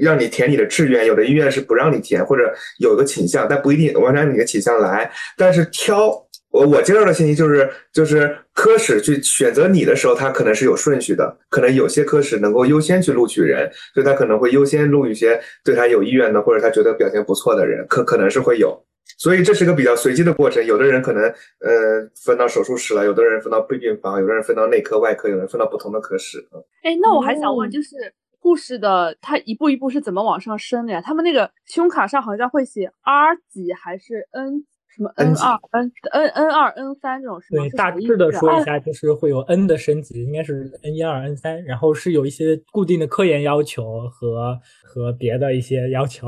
让你填你的志愿，有的医院是不让你填，或者有个倾向，但不一定完全按你的倾向来。但是挑。我我接到的信息就是，就是科室去选择你的时候，他可能是有顺序的，可能有些科室能够优先去录取人，所以他可能会优先录一些对他有意愿的，或者他觉得表现不错的人，可可能是会有，所以这是个比较随机的过程。有的人可能呃分到手术室了，有的人分到病病房，有的人分到内科、外科，有人分到不同的科室。哎，那我还想问，就是护士的他一步一步是怎么往上升的呀？他们那个胸卡上好像会写 R 几还是 N？什么 N 二 N N N 二 N 三这种是吗？对，大致的说一下，就是会有 N 的升级，应该是 N 一二 N 三，然后是有一些固定的科研要求和和别的一些要求。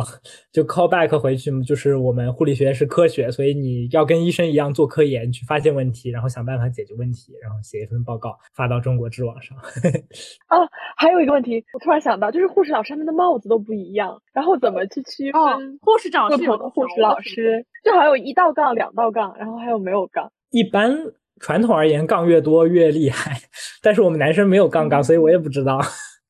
就 call back 回去，就是我们护理学是科学，所以你要跟医生一样做科研，去发现问题，然后想办法解决问题，然后写一份报告发到中国知网上。啊，还有一个问题，我突然想到，就是护士老师他们的帽子都不一样，然后怎么去区分护士长是有的护士老师？就好有一道杠、两道杠，然后还有没有杠？一般传统而言，杠越多越厉害。但是我们男生没有杠杠，所以我也不知道。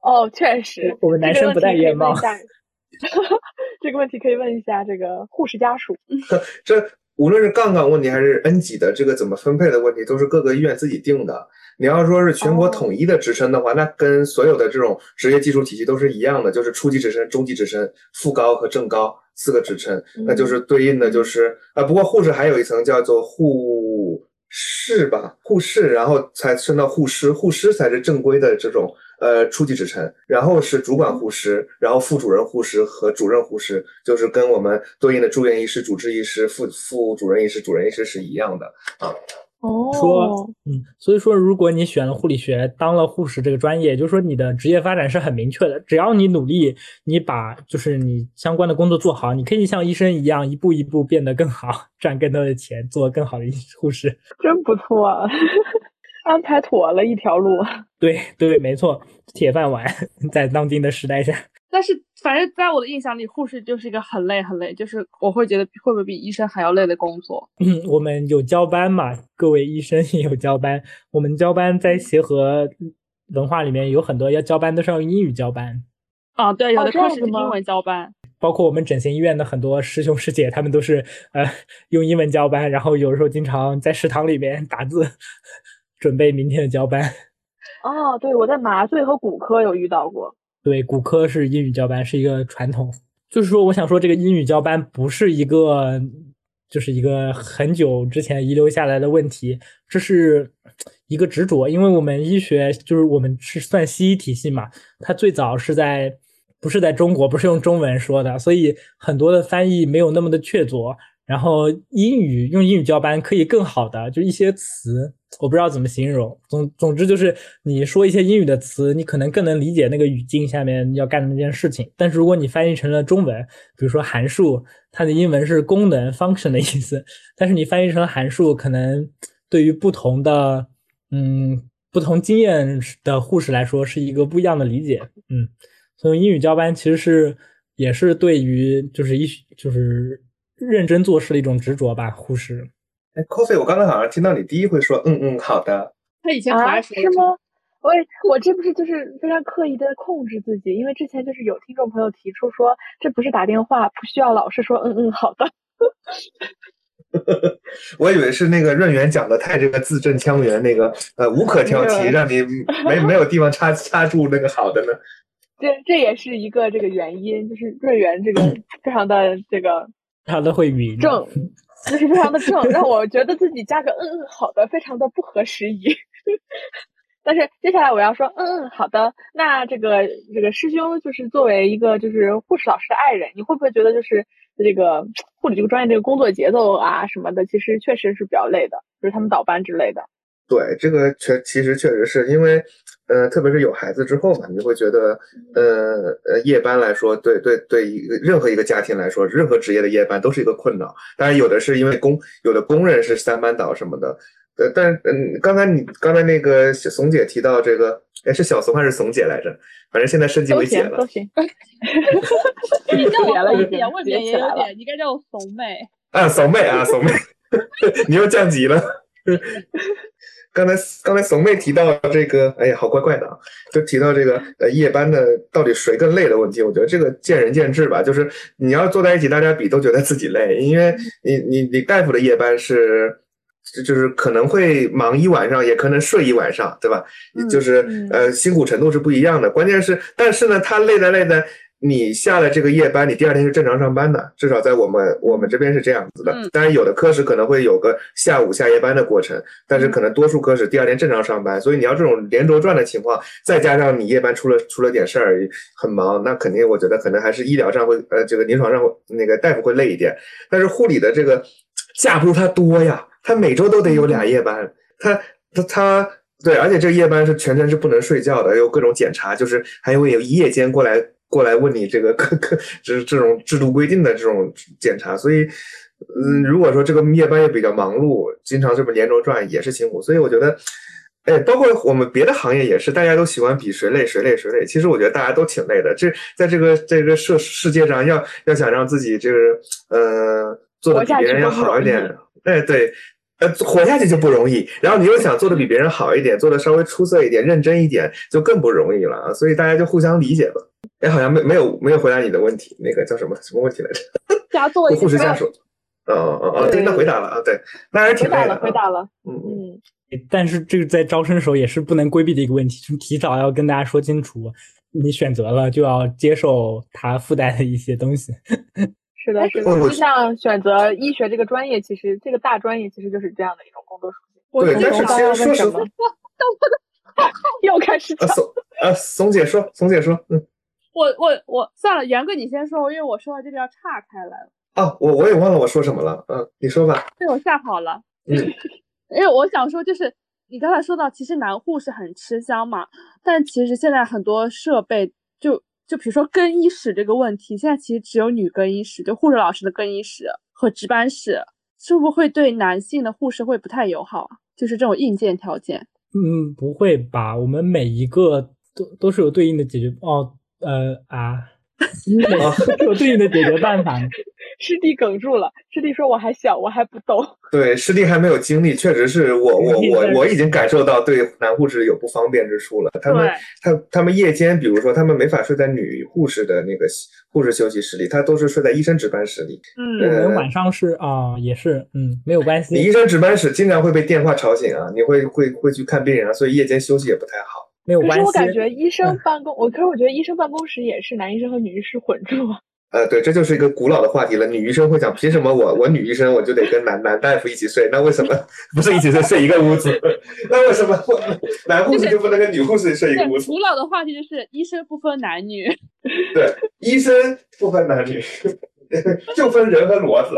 哦，确实，我们男生不戴眼帽。这个问题可以问一下这个护士家属。这无论是杠杠问题还是 N 级的这个怎么分配的问题，都是各个医院自己定的。你要说是全国统一的职称的话，那跟所有的这种职业技术体系都是一样的，就是初级职称、中级职称、副高和正高。四个职称，那就是对应的就是啊，不过护士还有一层叫做护士吧，护士，然后才升到护师，护师才是正规的这种呃初级职称，然后是主管护师，然后副主任护师和主任护师，就是跟我们对应的住院医师、主治医师、副副主任医师、主任医师是一样的啊。说，嗯，所以说，如果你选了护理学，当了护士这个专业，就是说你的职业发展是很明确的。只要你努力，你把就是你相关的工作做好，你可以像医生一样，一步一步变得更好，赚更多的钱，做更好的护士。真不错，安排妥了一条路。对对，没错，铁饭碗，在当今的时代下。但是，反正在我的印象里，护士就是一个很累很累，就是我会觉得会不会比医生还要累的工作。嗯，我们有交班嘛？各位医生也有交班。我们交班在协和文化里面有很多要交班都是用英语交班。啊，对，有的课是英文交班。包括我们整形医院的很多师兄师姐，他们都是呃用英文交班，然后有的时候经常在食堂里面打字，准备明天的交班。哦，对，我在麻醉和骨科有遇到过。对，骨科是英语交班，是一个传统。就是说，我想说，这个英语交班不是一个，就是一个很久之前遗留下来的问题，这是一个执着。因为我们医学就是我们是算西医体系嘛，它最早是在不是在中国，不是用中文说的，所以很多的翻译没有那么的确凿。然后英语用英语交班可以更好的，就一些词我不知道怎么形容。总总之就是你说一些英语的词，你可能更能理解那个语境下面要干的那件事情。但是如果你翻译成了中文，比如说函数，它的英文是功能 function 的意思，但是你翻译成函数，可能对于不同的嗯不同经验的护士来说是一个不一样的理解。嗯，所以英语交班其实是也是对于就是医就是。认真做事的一种执着吧，护士。哎，Coffee，我刚才好像听到你第一回说，嗯嗯，好的。他以前啊，是吗？我我这不是就是非常刻意的控制自己，因为之前就是有听众朋友提出说，这不是打电话，不需要老是说嗯嗯好的。我以为是那个润园讲的太这个字正腔圆，那个呃无可挑剔，让你 没没有地方插插住那个好的呢。这这也是一个这个原因，就是润园这个 非常的这个。他都会语正，就是非常的正，让我觉得自己加个嗯嗯好的非常的不合时宜。但是接下来我要说，嗯嗯，好的。那这个这个师兄就是作为一个就是护士老师的爱人，你会不会觉得就是这个护理这个专业这个工作节奏啊什么的，其实确实是比较累的，就是他们倒班之类的。对，这个确其实确实是因为，呃，特别是有孩子之后嘛，你会觉得，呃呃，夜班来说，对对对，一个任何一个家庭来说，任何职业的夜班都是一个困扰。当然，有的是因为工，有的工人是三班倒什么的。呃，但嗯，刚才你刚才那个怂姐提到这个，哎，是小怂还是怂姐来着？反正现在升级为姐了。都行，你叫我怂姐，未免也有点，你该叫我怂妹。啊，怂妹啊，怂妹，你又降级了。刚才刚才怂妹提到这个，哎呀，好怪怪的啊！就提到这个呃夜班的到底谁更累的问题，我觉得这个见仁见智吧。就是你要坐在一起，大家比都觉得自己累，因为你你你大夫的夜班是。就是可能会忙一晚上，也可能睡一晚上，对吧？就是呃，辛苦程度是不一样的。关键是，但是呢，他累的累的，你下了这个夜班，你第二天是正常上班的，至少在我们我们这边是这样子的。当然，有的科室可能会有个下午下夜班的过程，但是可能多数科室第二天正常上班。所以你要这种连轴转的情况，再加上你夜班出了出了点事儿，很忙，那肯定我觉得可能还是医疗上会呃，这个临床上会那个大夫会累一点。但是护理的这个架不住他多呀。他每周都得有俩夜班，他他他对，而且这个夜班是全程是不能睡觉的，有各种检查，就是还会有夜间过来过来问你这个 各各这这种制度规定的这种检查，所以嗯，如果说这个夜班也比较忙碌，经常这么连轴转也是辛苦，所以我觉得，哎，包括我们别的行业也是，大家都喜欢比谁累谁累谁累，其实我觉得大家都挺累的，这在这个这个世世界上要要想让自己就是呃做的比别人要好一点，哎对。呃，活下去就不容易，然后你又想做的比别人好一点，做的稍微出色一点、认真一点，就更不容易了啊！所以大家就互相理解吧。哎，好像没没有没有回答你的问题，那个叫什么什么问题来着？家做护士家属。哦哦哦，对，那回答了啊，对，那还是挺累的。回答了，嗯嗯。但是这个在招生的时候也是不能规避的一个问题，就是提早要跟大家说清楚，你选择了就要接受它附带的一些东西。是的，是的，就像选择医学这个专业，其实这个大专业其实就是这样的一种工作属性。我对，但是其实说实话，又开始讲。松姐说，松姐说，嗯，我我我算了，袁哥你先说，因为我说到这个要岔开来了。啊，我我也忘了我说什么了，嗯，你说吧。被我吓跑了。嗯，因为我想说，就是你刚才说到，其实男护士很吃香嘛，但其实现在很多设备就。就比如说更衣室这个问题，现在其实只有女更衣室，就护士老师的更衣室和值班室，是不是会对男性的护士会不太友好啊？就是这种硬件条件。嗯，不会吧？我们每一个都都是有对应的解决哦，呃啊，有对应的解决办法。师弟哽住了，师弟说：“我还小，我还不懂。”对，师弟还没有经历，确实是我 我我我已经感受到对男护士有不方便之处了。他们他他们夜间，比如说他们没法睡在女护士的那个护士休息室里，他都是睡在医生值班室里。嗯，我们晚上是啊，也是嗯，没有关系。你医生值班室经常会被电话吵醒啊，你会会会去看病人啊，所以夜间休息也不太好。没有关系。可是我感觉医生办公，我可是我觉得医生办公室也是男医生和女医师混住啊。呃，对，这就是一个古老的话题了。女医生会讲，凭什么我我女医生我就得跟男男大夫一起睡？那为什么 不是一起睡睡一个屋子？那为什么男护士就不能跟女护士睡一个屋子？古老的话题就是医生不分男女。对，医生不分男女，就分人和骡子。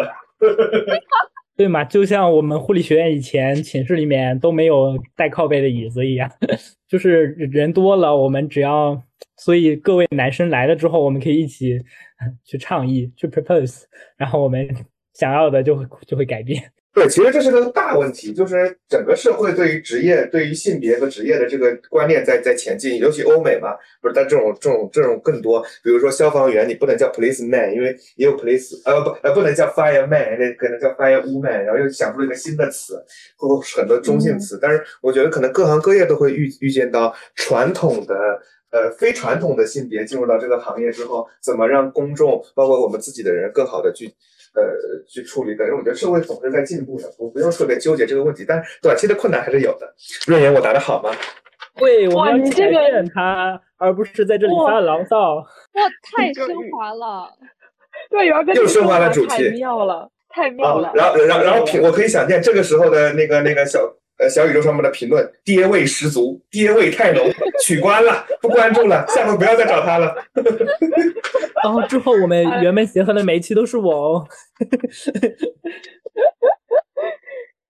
对嘛？就像我们护理学院以前寝室里面都没有带靠背的椅子一样，就是人多了，我们只要，所以各位男生来了之后，我们可以一起 去倡议，去 propose，然后我们想要的就会就会改变。对，其实这是个大问题，就是整个社会对于职业、对于性别和职业的这个观念在在前进，尤其欧美嘛，不是？但这种这种这种更多，比如说消防员，你不能叫 policeman，因为也有 police，呃不呃不能叫 fireman，那可能叫 firewoman，然后又想出了一个新的词，或很多中性词。但是我觉得可能各行各业都会遇遇见到传统的呃非传统的性别进入到这个行业之后，怎么让公众包括我们自己的人更好的去。呃，去处理的，因为我觉得社会总是在进步的，我不用特别纠结这个问题，但是短期的困难还是有的。润言，我答的好吗？对，我们要改变他，而不是在这里发牢骚。哇，太升华了！对，元哥又升华了主题，太妙了，太妙了。然后，然后，然后，品，我可以想见这个时候的那个那个小呃小宇宙上面的评论，爹味十足，爹味太浓，取关了，不关注了，下回不要再找他了。然后之后我们原本协和的每一期都是我哦。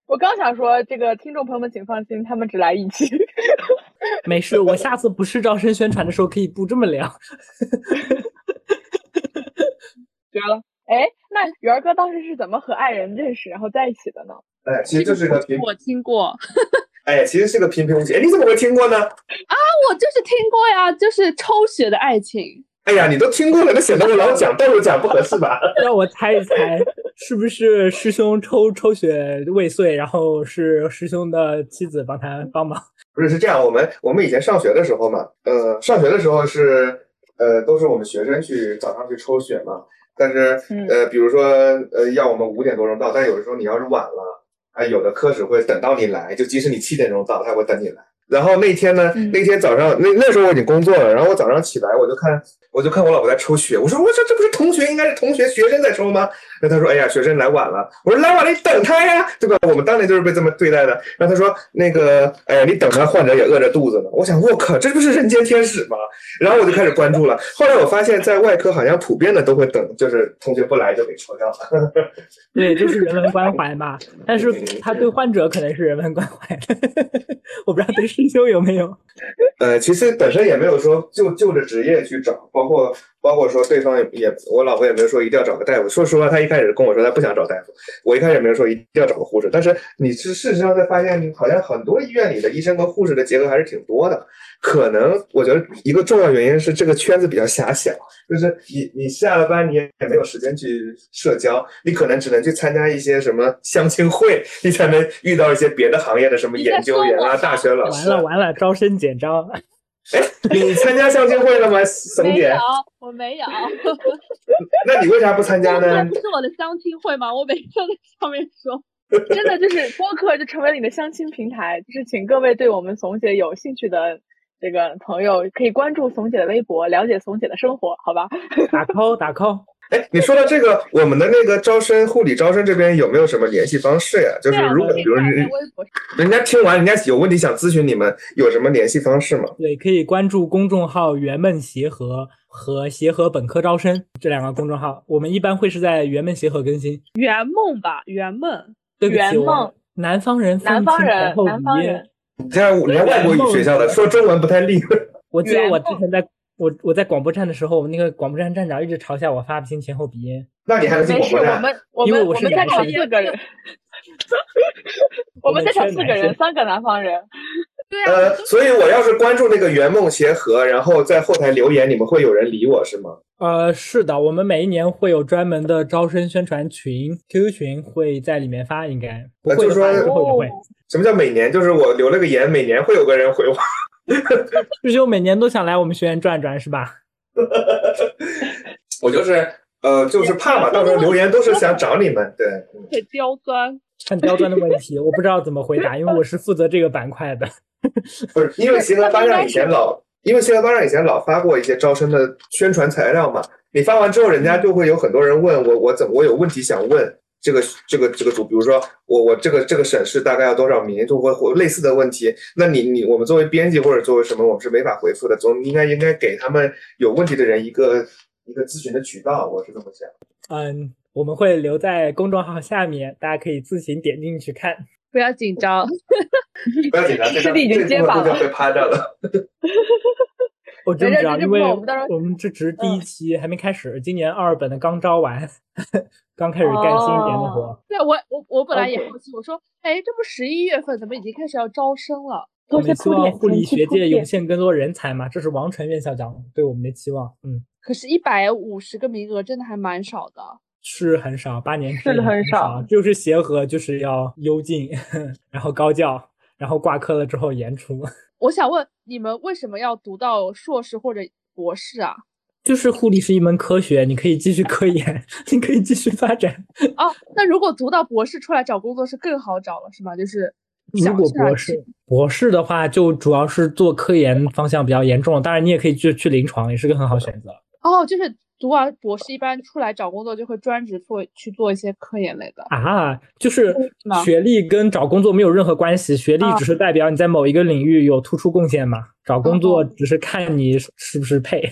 我刚想说，这个听众朋友们请放心，他们只来一期。没事，我下次不是招生宣传的时候可以不这么亮。绝了！哎，那元儿哥当时是怎么和爱人认识，然后在一起的呢？哎，其实就是个平，我听过 哎，其实是个平平无奇。哎，你怎么会听过呢？啊，我就是听过呀，就是抽血的爱情。哎呀，你都听过了，那显得我老讲道理讲不合适吧？让我猜一猜，是不是师兄抽抽血未遂，然后是师兄的妻子帮他帮忙？不是，是这样，我们我们以前上学的时候嘛，呃，上学的时候是呃，都是我们学生去早上去抽血嘛。但是呃，比如说呃，要我们五点多钟到，但有的时候你要是晚了，哎，有的科室会等到你来，就即使你七点钟到，他也会等你来。然后那天呢，那天早上那那时候我已经工作了，然后我早上起来我就看。我就看我老婆在抽血，我说我说这不是同学，应该是同学学生在抽吗？那他说，哎呀，学生来晚了。我说来晚了，你等他呀，对吧？我们当年就是被这么对待的。然后他说，那个，哎呀，你等他，患者也饿着肚子呢。我想，我靠，这不是人间天使吗？然后我就开始关注了。后来我发现，在外科好像普遍的都会等，就是同学不来就给抽掉了。对，就是人文关怀嘛。但是他对患者可能是人文关怀，我不知道对 师兄有没有。呃，其实本身也没有说就就着职业去找，包括包括说对方也我老婆也没有说一定要找个大夫。说实话，她一开始跟我说她不想找大夫，我一开始也没有说一定要找个护士。但是你是事实上在发现，好像很多医院里的医生跟护士的结合还是挺多的。可能我觉得一个重要原因是这个圈子比较狭小，就是你你下了班你也没有时间去社交，你可能只能去参加一些什么相亲会，你才能遇到一些别的行业的什么研究员啊、大学老师。完了完了，招生简章。哎，你参加相亲会了吗，怂姐？没有，我没有。那你为啥不参加呢？不是我的相亲会吗？我每次在上面说。真的就是播客就成为了你的相亲平台，就是请各位对我们怂姐有兴趣的这个朋友可以关注怂姐的微博，了解怂姐的生活，好吧？打 call 打 call。哎，你说到这个，我们的那个招生护理招生这边有没有什么联系方式呀？就是如果比如人家听完，人家有问题想咨询你们，有什么联系方式吗？对，可以关注公众号“圆梦协和”和“协和本科招生”这两个公众号，我们一般会是在圆梦协和更新。圆梦吧，圆梦。对圆梦，南方人，南方人，南方人。你看，连外国语学校的说中文不太利。我记得我之前在我我在广播站的时候，我们那个广播站站长一直嘲笑我发不清前后鼻音。那你还能进广播站？我们我们 我们在场四个人，我们在场四个人，三个南方人。呃，所以我要是关注那个圆梦协和，然后在后台留言，你们会有人理我是吗？呃，是的，我们每一年会有专门的招生宣传群，QQ 群会在里面发，应该不会说之后也会。什么叫每年？就是我留了个言，每年会有个人回我。师兄每年都想来我们学院转转是吧？我就是呃，就是怕嘛，到时候留言都是想找你们，对。很刁钻，很刁钻的问题，我不知道怎么回答，因为我是负责这个板块的。不是，因为协和班上以前老，因为协和班上以前老发过一些招生的宣传材料嘛。你发完之后，人家就会有很多人问我，我怎么我有问题想问这个这个这个组，比如说我我这个这个省市大概要多少名，就会或类似的问题。那你你我们作为编辑或者作为什么，我们是没法回复的，总应该应该给他们有问题的人一个一个咨询的渠道，我是这么想。嗯，我们会留在公众号下面，大家可以自行点进去看。不要紧张，不要紧张，师弟已经接榜了，被趴掉了。我真不知道，因为我们这只是第一期，还没开始。今年二本的刚招完，刚开始干新一年的活。对，我我我本来也好奇，我说，哎，这不十一月份，怎么已经开始要招生了？我们希望护理学界涌现更多人才嘛，这是王晨院校长对我们的期望。嗯，可是，一百五十个名额真的还蛮少的。是很少，八年是很少，就是协和就是要优进，然后高教，然后挂科了之后研出。我想问你们为什么要读到硕士或者博士啊？就是护理是一门科学，你可以继续科研，你可以继续发展。哦，那如果读到博士出来找工作是更好找了，是吗？就是如果博士博士的话，就主要是做科研方向比较严重，当然你也可以去去临床，也是个很好选择。哦，就是读完博士一般出来找工作就会专职做去做一些科研类的。啊，就是学历跟找工作没有任何关系，学历啊只是代表你在某一个领域有突出贡献嘛，找工作哦只是看你是不是配。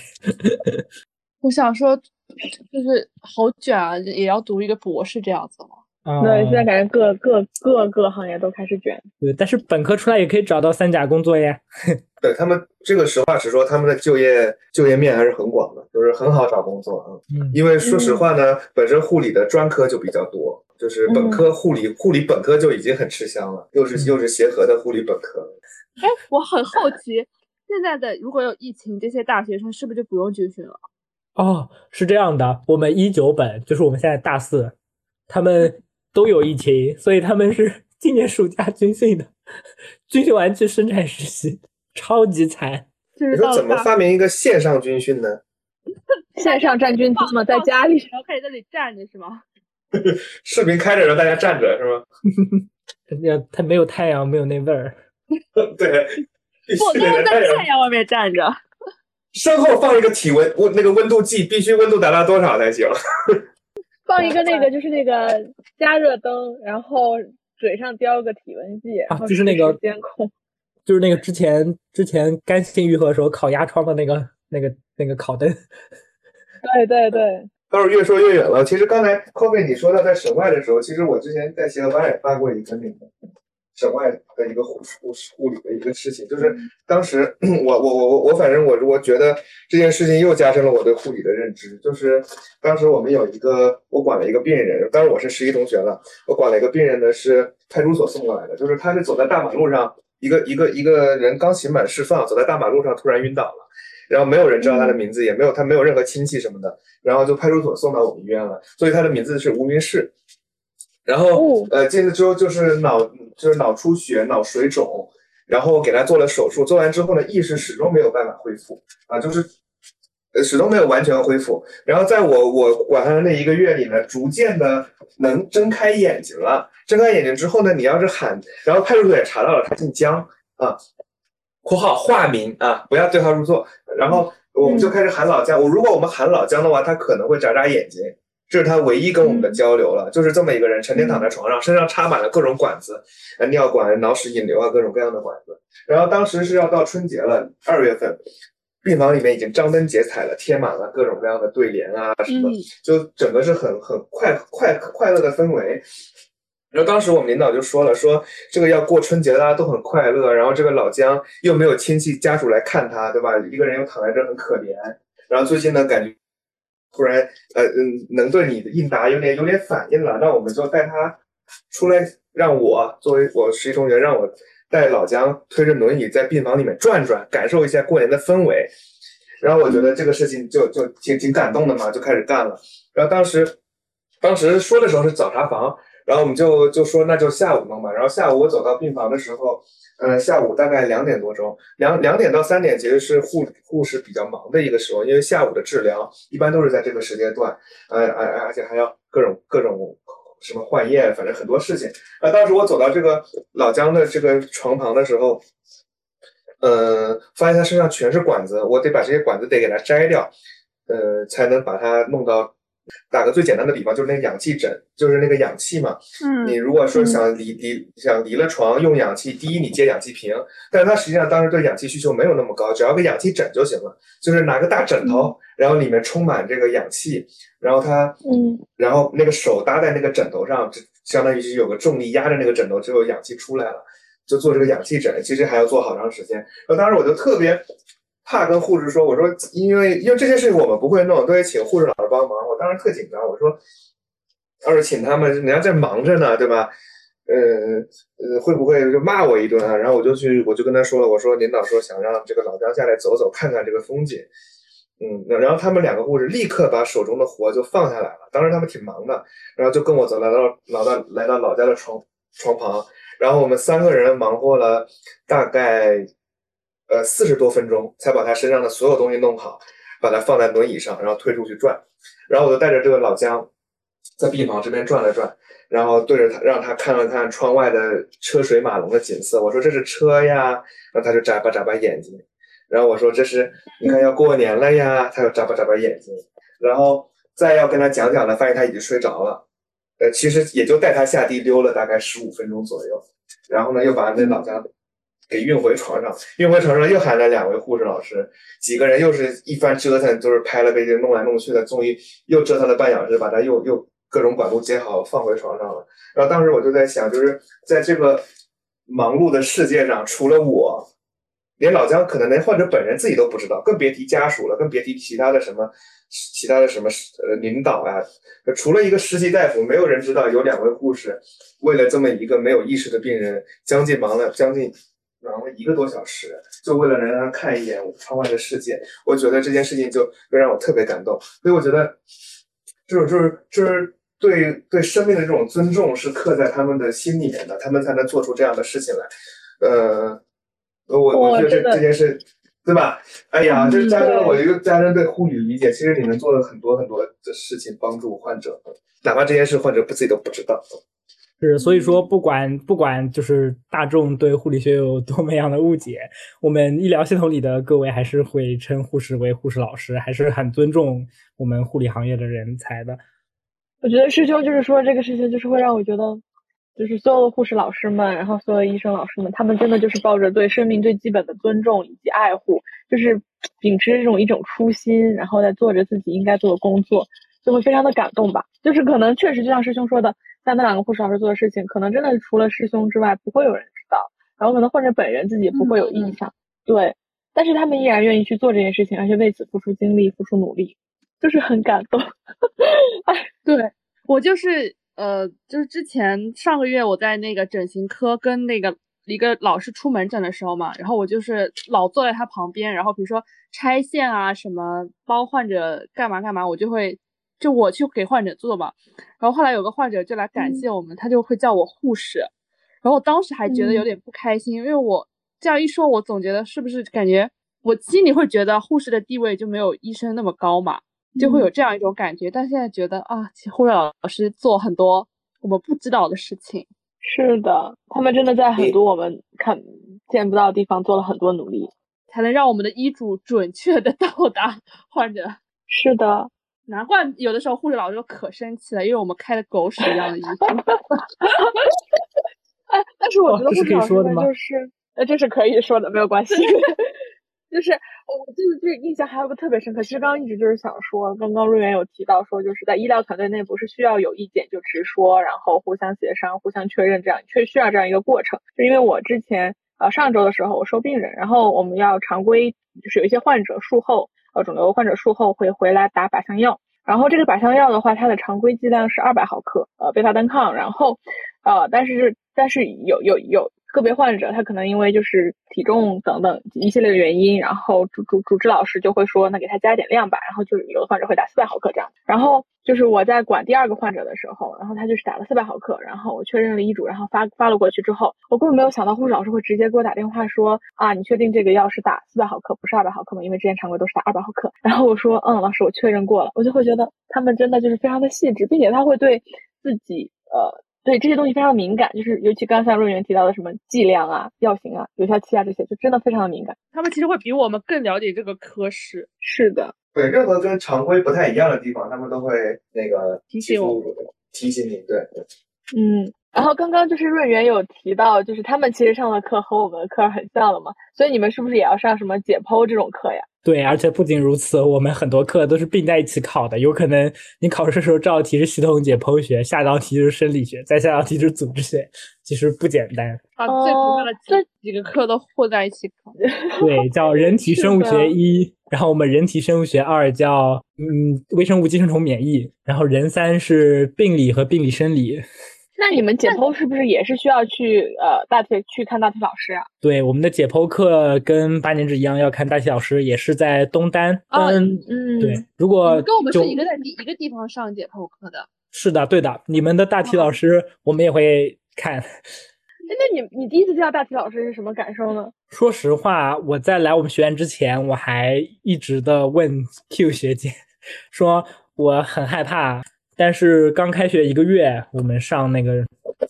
我想说，就是好卷啊，也要读一个博士这样子吗？啊，对，现在感觉各各各个行业都开始卷。对，但是本科出来也可以找到三甲工作呀。对他们这个实话实说，他们的就业就业面还是很广的，就是很好找工作啊。嗯因为说实话呢，本身护理的专科就比较多，就是本科护理护理本科就已经很吃香了，又是又是协和的护理本科。哎，我很好奇，现在的如果有疫情，这些大学生是不是就不用军训了？哦，是这样的，我们一九本就是我们现在大四，他们都有疫情，所以他们是今年暑假军训的，军训完去生产实习，超级惨。就是你说怎么发明一个线上军训呢？线上站军姿吗，在家里。然后开始在那里站着是吗？视频开着让大家站着是吗？那它没有太阳，没有那味儿。对，必不，须都是在太阳太阳外面站着。身后放一个体温温那个温度计，必须温度达到多少才行？放一个那个就是那个加热灯，然后嘴上叼个体温计，然后就是那个监控。就是那个之前之前干性愈合的时候烤鸭窗的那个那个那个烤灯。对对对，倒是越说越远了。其实刚才 Coffee 你说到在省外的时候，其实我之前在协和班也办过一个那个省外的一个护护护理的一个事情，就是当时我我我我我反正我我觉得这件事情又加深了我对护理的认知。就是当时我们有一个我管了一个病人，当时我是实习同学了，我管了一个病人呢是派出所送过来的，就是他是走在大马路上，一个一个一个人刚刑满释放，走在大马路上突然晕倒了。然后没有人知道他的名字，也没有他没有任何亲戚什么的，然后就派出所送到我们医院了，所以他的名字是吴云士。然后哦呃进去之后就是脑就是脑出血、脑水肿，然后给他做了手术，做完之后呢意识始终没有办法恢复啊，就是呃始终没有完全恢复。然后在我我管他的那一个月里呢，逐渐的能睁开眼睛了。睁开眼睛之后呢，你要是喊，然后派出所也查到了他姓姜啊，（括号化名啊，不要对号入座。）然后我们就开始喊老姜。我如果我们喊老姜的话，他可能会眨眨眼睛。这是他唯一跟我们的交流了，就是这么一个人，成天躺在床上，身上插满了各种管子，呃，尿管、脑室引流啊，各种各样的管子。然后当时是要到春节了，二月份，病房里面已经张灯结彩了，贴满了各种各样的对联啊什么，嗯就整个是很很快快快乐的氛围。然后当时我们领导就说了，说这个要过春节，大家都很快乐，然后这个老姜又没有亲戚家属来看他，对吧？一个人又躺在这儿很可怜，然后最近呢，感觉突然呃嗯能对你的应答有点有点反应了，那我们就带他出来，让我作为我实习同学，让我带老姜推着轮椅在病房里面转转，感受一下过年的氛围。然后我觉得这个事情就就挺挺感动的嘛，就开始干了。然后当时当时说的时候是早查房，然后我们就就说那就下午弄吧。然后下午我走到病房的时候，呃，下午大概两点多钟，两两点到三点其实是护护士比较忙的一个时候，因为下午的治疗一般都是在这个时间段，呃而而且还要各种各种什么换液，反正很多事情。呃，当时我走到这个老姜的这个床旁的时候，呃，发现他身上全是管子，我得把这些管子得给他摘掉，呃，才能把它弄到。打个最简单的比方，就是那个氧气枕，就是那个氧气嘛。嗯你如果说想离离想离了床用氧气，第一你接氧气瓶，但是它实际上当时对氧气需求没有那么高，只要个氧气枕就行了，就是拿个大枕头，然后里面充满这个氧气，然后它嗯，然后那个手搭在那个枕头上，就相当于是有个重力压着那个枕头，之后氧气出来了，就做这个氧气枕，其实还要做好长时间。然后当时我就特别怕跟护士说，我说因为因为这些事情我们不会弄，都得请护士老师帮忙。我当时特紧张，我说要是请他们，人家在忙着呢，对吧？呃呃，会不会就骂我一顿啊？然后我就去，我就跟他说了，我说领导说想让这个老姜下来走走，看看这个风景。嗯，然后他们两个护士立刻把手中的活就放下来了。当时他们挺忙的，然后就跟我走来到老到来到老家的床床旁，然后我们三个人忙活了大概呃四十多分钟，才把他身上的所有东西弄好，把他放在轮椅上，然后推出去转。然后我就带着这个老姜在病房这边转了转，然后对着他让他看了看窗外的车水马龙的景色。我说这是车呀，然后他就眨巴眨巴眼睛。然后我说这是你看要过年了呀，他又眨巴眨巴眼睛。然后再要跟他讲讲呢，发现他已经睡着了。呃，其实也就带他下地溜了大概十五分钟左右，然后呢，又把那老家给运回床上，运回床上又喊了两位护士老师，几个人又是一番折腾，就是拍了背弄来弄去的终于，又折腾了半小时，把他又又各种管路接好，放回床上了。然后当时我就在想，就是在这个忙碌的世界上，除了我，连老姜可能连患者本人自己都不知道，更别提家属了，更别提其他的什么其他的什么呃领导啊。除了一个实习大夫，没有人知道有两位护士为了这么一个没有意识的病人，将近忙了将近忙了一个多小时，就为了能让他看一眼窗外的世界。我觉得这件事情就会让我特别感动，所以我觉得这种就是就是对对生命的这种尊重是刻在他们的心里面的，他们才能做出这样的事情来。呃，我我觉得这这件事。对吧？哎呀，就是加深了我一个加深对护理理解。其实你能做了很多很多的事情，帮助患者，哪怕这件事患者不自己都不知道。是，所以说不管不管就是大众对护理学有多么样的误解，我们医疗系统里的各位还是会称护士为护士老师，还是很尊重我们护理行业的人才的。我觉得师兄就是说这个事情，就是会让我觉得。就是所有的护士老师们，然后所有医生老师们，他们真的就是抱着对生命最基本的尊重以及爱护，就是秉持这种一种初心，然后在做着自己应该做的工作，就会非常的感动吧。就是可能确实就像师兄说的，像那两个护士老师做的事情，可能真的除了师兄之外，不会有人知道，然后可能患者本人自己也不会有印象。对，但是他们依然愿意去做这件事情，而且为此付出精力、付出努力，就是很感动。哎，对我就是。呃，就是之前上个月我在那个整形科跟那个一个老师出门诊的时候嘛，然后我就是老坐在他旁边，然后比如说拆线啊什么，帮患者干嘛干嘛，我就会就我去给患者做嘛。然后后来有个患者就来感谢我们，他就会叫我护士，然后我当时还觉得有点不开心，因为我这样一说，我总觉得是不是感觉我心里会觉得护士的地位就没有医生那么高嘛。就会有这样一种感觉，但现在觉得啊，护士老师做很多我们不知道的事情。是的，他们真的在很多我们看见不到的地方做了很多努力，才能让我们的医嘱准确的 到达患者。是的，难怪有的时候护士老师都可生气了，因为我们开的狗屎一样的医嘱。哎，但是我觉得护士老师们就是，呃，这是可以说的，没有关系。就是。我就是这印象还有个特别深刻，其实刚刚一直就是想说，刚刚瑞元有提到说，就是在医疗团队内部是需要有意见就直说，然后互相协商、互相确认，这样确需要这样一个过程。就因为我之前呃上周的时候我收病人，然后我们要常规就是有一些患者术后呃肿瘤患者术后会回来打靶向药，然后这个靶向药的话，它的常规剂量是二百毫克呃贝塔单抗，然后呃但是但是有有有。个别患者他可能因为就是体重等等一系列的原因，然后主主主治老师就会说，那给他加点量吧。然后就有的患者会打四百毫克这样。然后就是我在管第二个患者的时候，然后他就是打了四百毫克，然后我确认了医嘱，然后发发了过去之后，我根本没有想到护士老师会直接给我打电话说啊，你确定这个药是打四百毫克不是二百毫克吗？因为之前常规都是打二百毫克。然后我说嗯，老师我确认过了，我就会觉得他们真的就是非常的细致，并且他会对自己呃。对这些东西非常敏感，就是尤其刚才润元提到的什么剂量啊、药型啊、有效期啊这些，就真的非常的敏感。他们其实会比我们更了解这个科室。是的，对，任何跟常规不太一样的地方，他们都会那个提醒我，提醒你。对，嗯。然后刚刚就是润元有提到，就是他们其实上的课和我们的课很像了嘛，所以你们是不是也要上什么解剖这种课呀？对，而且不仅如此，我们很多课都是并在一起考的，有可能你考试的时候这道题是系统解剖学，下道题就是生理学，再下道题就是组织学，其实不简单。啊最主要的这几个课都混在一起考。对，叫人体生物学一，然后我们人体生物学二叫嗯微生物寄生虫免疫，然后人三是病理和病理生理。那你们解剖是不是也是需要去呃大体去看大体老师啊？对，我们的解剖课跟八年制一样，要看大体老师，也是在东单。嗯嗯，对。如果跟我们是一个在一个地方上解剖课的。是的，对的。你们的大体老师我们也会看。那你你第一次见到大体老师是什么感受呢？说实话，我在来我们学院之前，我还一直的问 Q 学姐，说我很害怕。但是刚开学一个月，我们上那个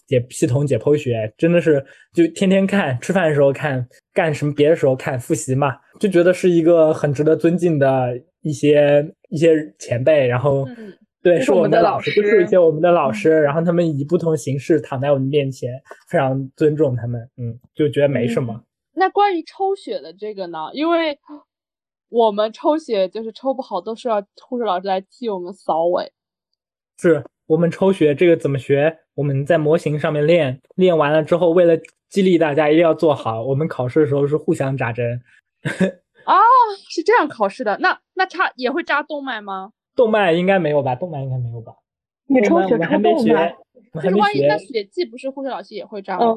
解系统解剖学，真的是就天天看，吃饭的时候看，干什么别的时候看，复习嘛，就觉得是一个很值得尊敬的一些一些前辈，然后嗯对，是我们的老师，就是一些我们的老师，然后他们以不同形式躺在我们面前，非常尊重他们，嗯，就觉得没什么。那关于抽血的这个呢？因为我们抽血就是抽不好，都是要护士老师来替我们扫尾。是我们抽血这个怎么学？我们在模型上面练，练完了之后，为了激励大家一定要做好，我们考试的时候是互相扎针。哦，是这样考试的。那那插也会扎动脉吗？动脉应该没有吧？动脉应该没有吧？你抽血抽动脉就是万一那，血迹不是护士老师也会扎吗？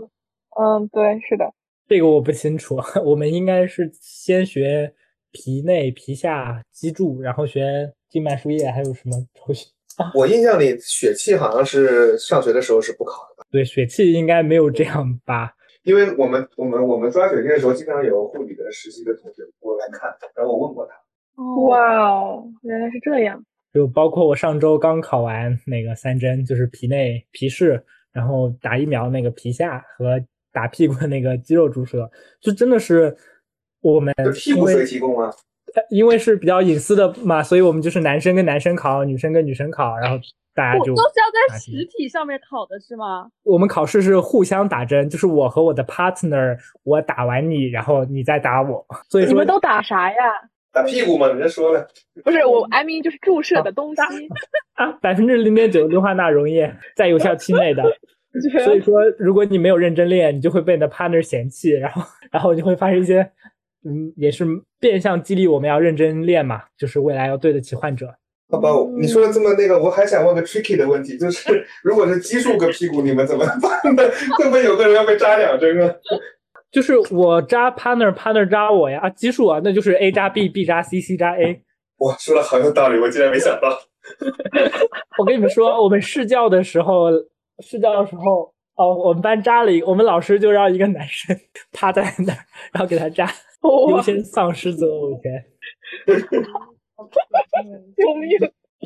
嗯嗯，对，是的，这个我不清楚。我们应该是先学皮内、皮下、脊柱，然后学静脉输液，还有什么抽血？我印象里血气好像是上学的时候是不考的吧？对，血气应该没有这样吧？因为我们我们我们抓血气的时候，经常有护理的实习的同学过来看，然后我问过他，哦，哇哦，原来是这样。就包括我上周刚考完那个三针，就是皮内、皮试，然后打疫苗那个皮下和打屁股那个肌肉注射，就真的是我们这屁股谁提供啊？因为是比较隐私的嘛，所以我们就是男生跟男生考，女生跟女生考，然后大家就我都是要在实体上面考的是吗？我们考试是互相打针，就是我和我的 partner，我打完你，然后你再打我，所以说你们都打啥呀？打屁股吗？人家说了，不是我，I mean 就是注射的东西。啊，百分之零点九氯化钠溶液在有效期内的，所以说如果你没有认真练，你就会被你的 partner 嫌弃，然后然后就会发生一些，嗯，也是变相激励我们要认真练嘛，就是未来要对得起患者。好吧，你说的这么那个，我还想问个 tricky 的问题，就是 如果是奇数个屁股，你们怎么办呢？会不会有个人要被扎两针啊？就是我扎 partner，partner 扎我呀，啊，奇数啊，那就是 A 扎 B，B 扎 C，C 扎 A。哇，说的好有道理，我竟然没想到。我跟你们说，我们试教的时候，试教的时候，哦，我们班扎了一个，我们老师就让一个男生 趴在那儿，然后给他扎，优哇，先丧失择偶权。救命！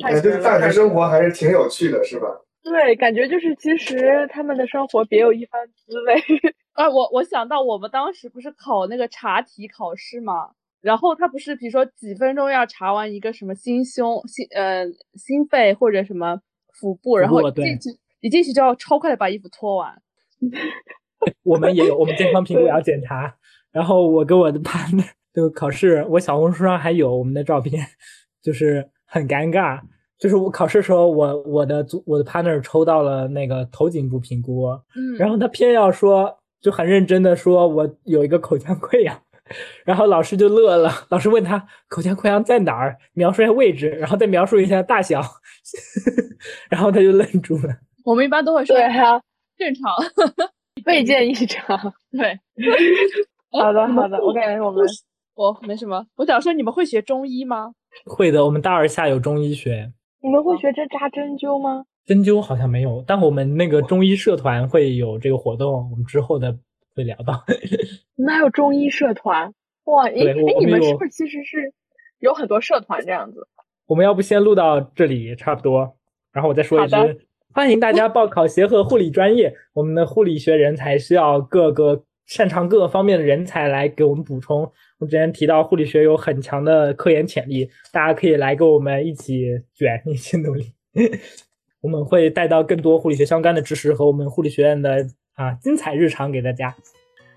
太哎，这绝了大学太生活还是挺有趣的，是吧？对，感觉就是其实他们的生活别有一番滋味。啊，我我想到我们当时不是考那个查体考试嘛，然后他不是比如说几分钟要查完一个什么心胸、心呃心肺或者什么腹部，然后进去一进去就要超快的把衣服脱完。我们也有，我们健康评估也要检查。然后我跟我的 partner 就考试，我小红书上还有我们的照片，就是很尴尬。就是我考试的时候，我我的组我的 partner 抽到了那个头颈部评估，嗯，然后他偏要说，就很认真的说，我有一个口腔溃疡，然后老师就乐了。老师问他口腔溃疡在哪儿，描述一下位置，然后再描述一下大小，然后他就愣住了。我们一般都会说对啊，正常。未见异常。对，好的，好的，我感觉我们我没什么，我想说你们会学中医吗？会的，我们大二下有中医学，你们会学针扎针灸吗？针灸好像没有，但我们那个中医社团会有这个活动，我们之后的会聊到。你们还有中医社团？哇，诶对我诶，你们是不是其实是有很多社团这样子？我们要不先录到这里差不多，然后我再说一句欢迎大家报考协和护理专业。我们的护理学人才需要各个擅长各个方面的人才来给我们补充。我之前提到护理学有很强的科研潜力，大家可以来跟我们一起卷，一起努力。我们会带到更多护理学相关的知识和我们护理学院的啊精彩日常给大家。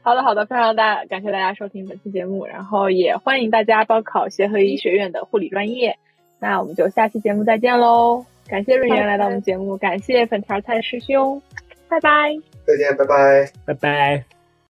好的，好的，非常大感谢大家收听本期节目，然后也欢迎大家报考协和医学院的护理专业。那我们就下期节目再见喽！感谢润源来到我们节目，感谢粉条菜师兄，拜拜。再见，拜拜。拜拜。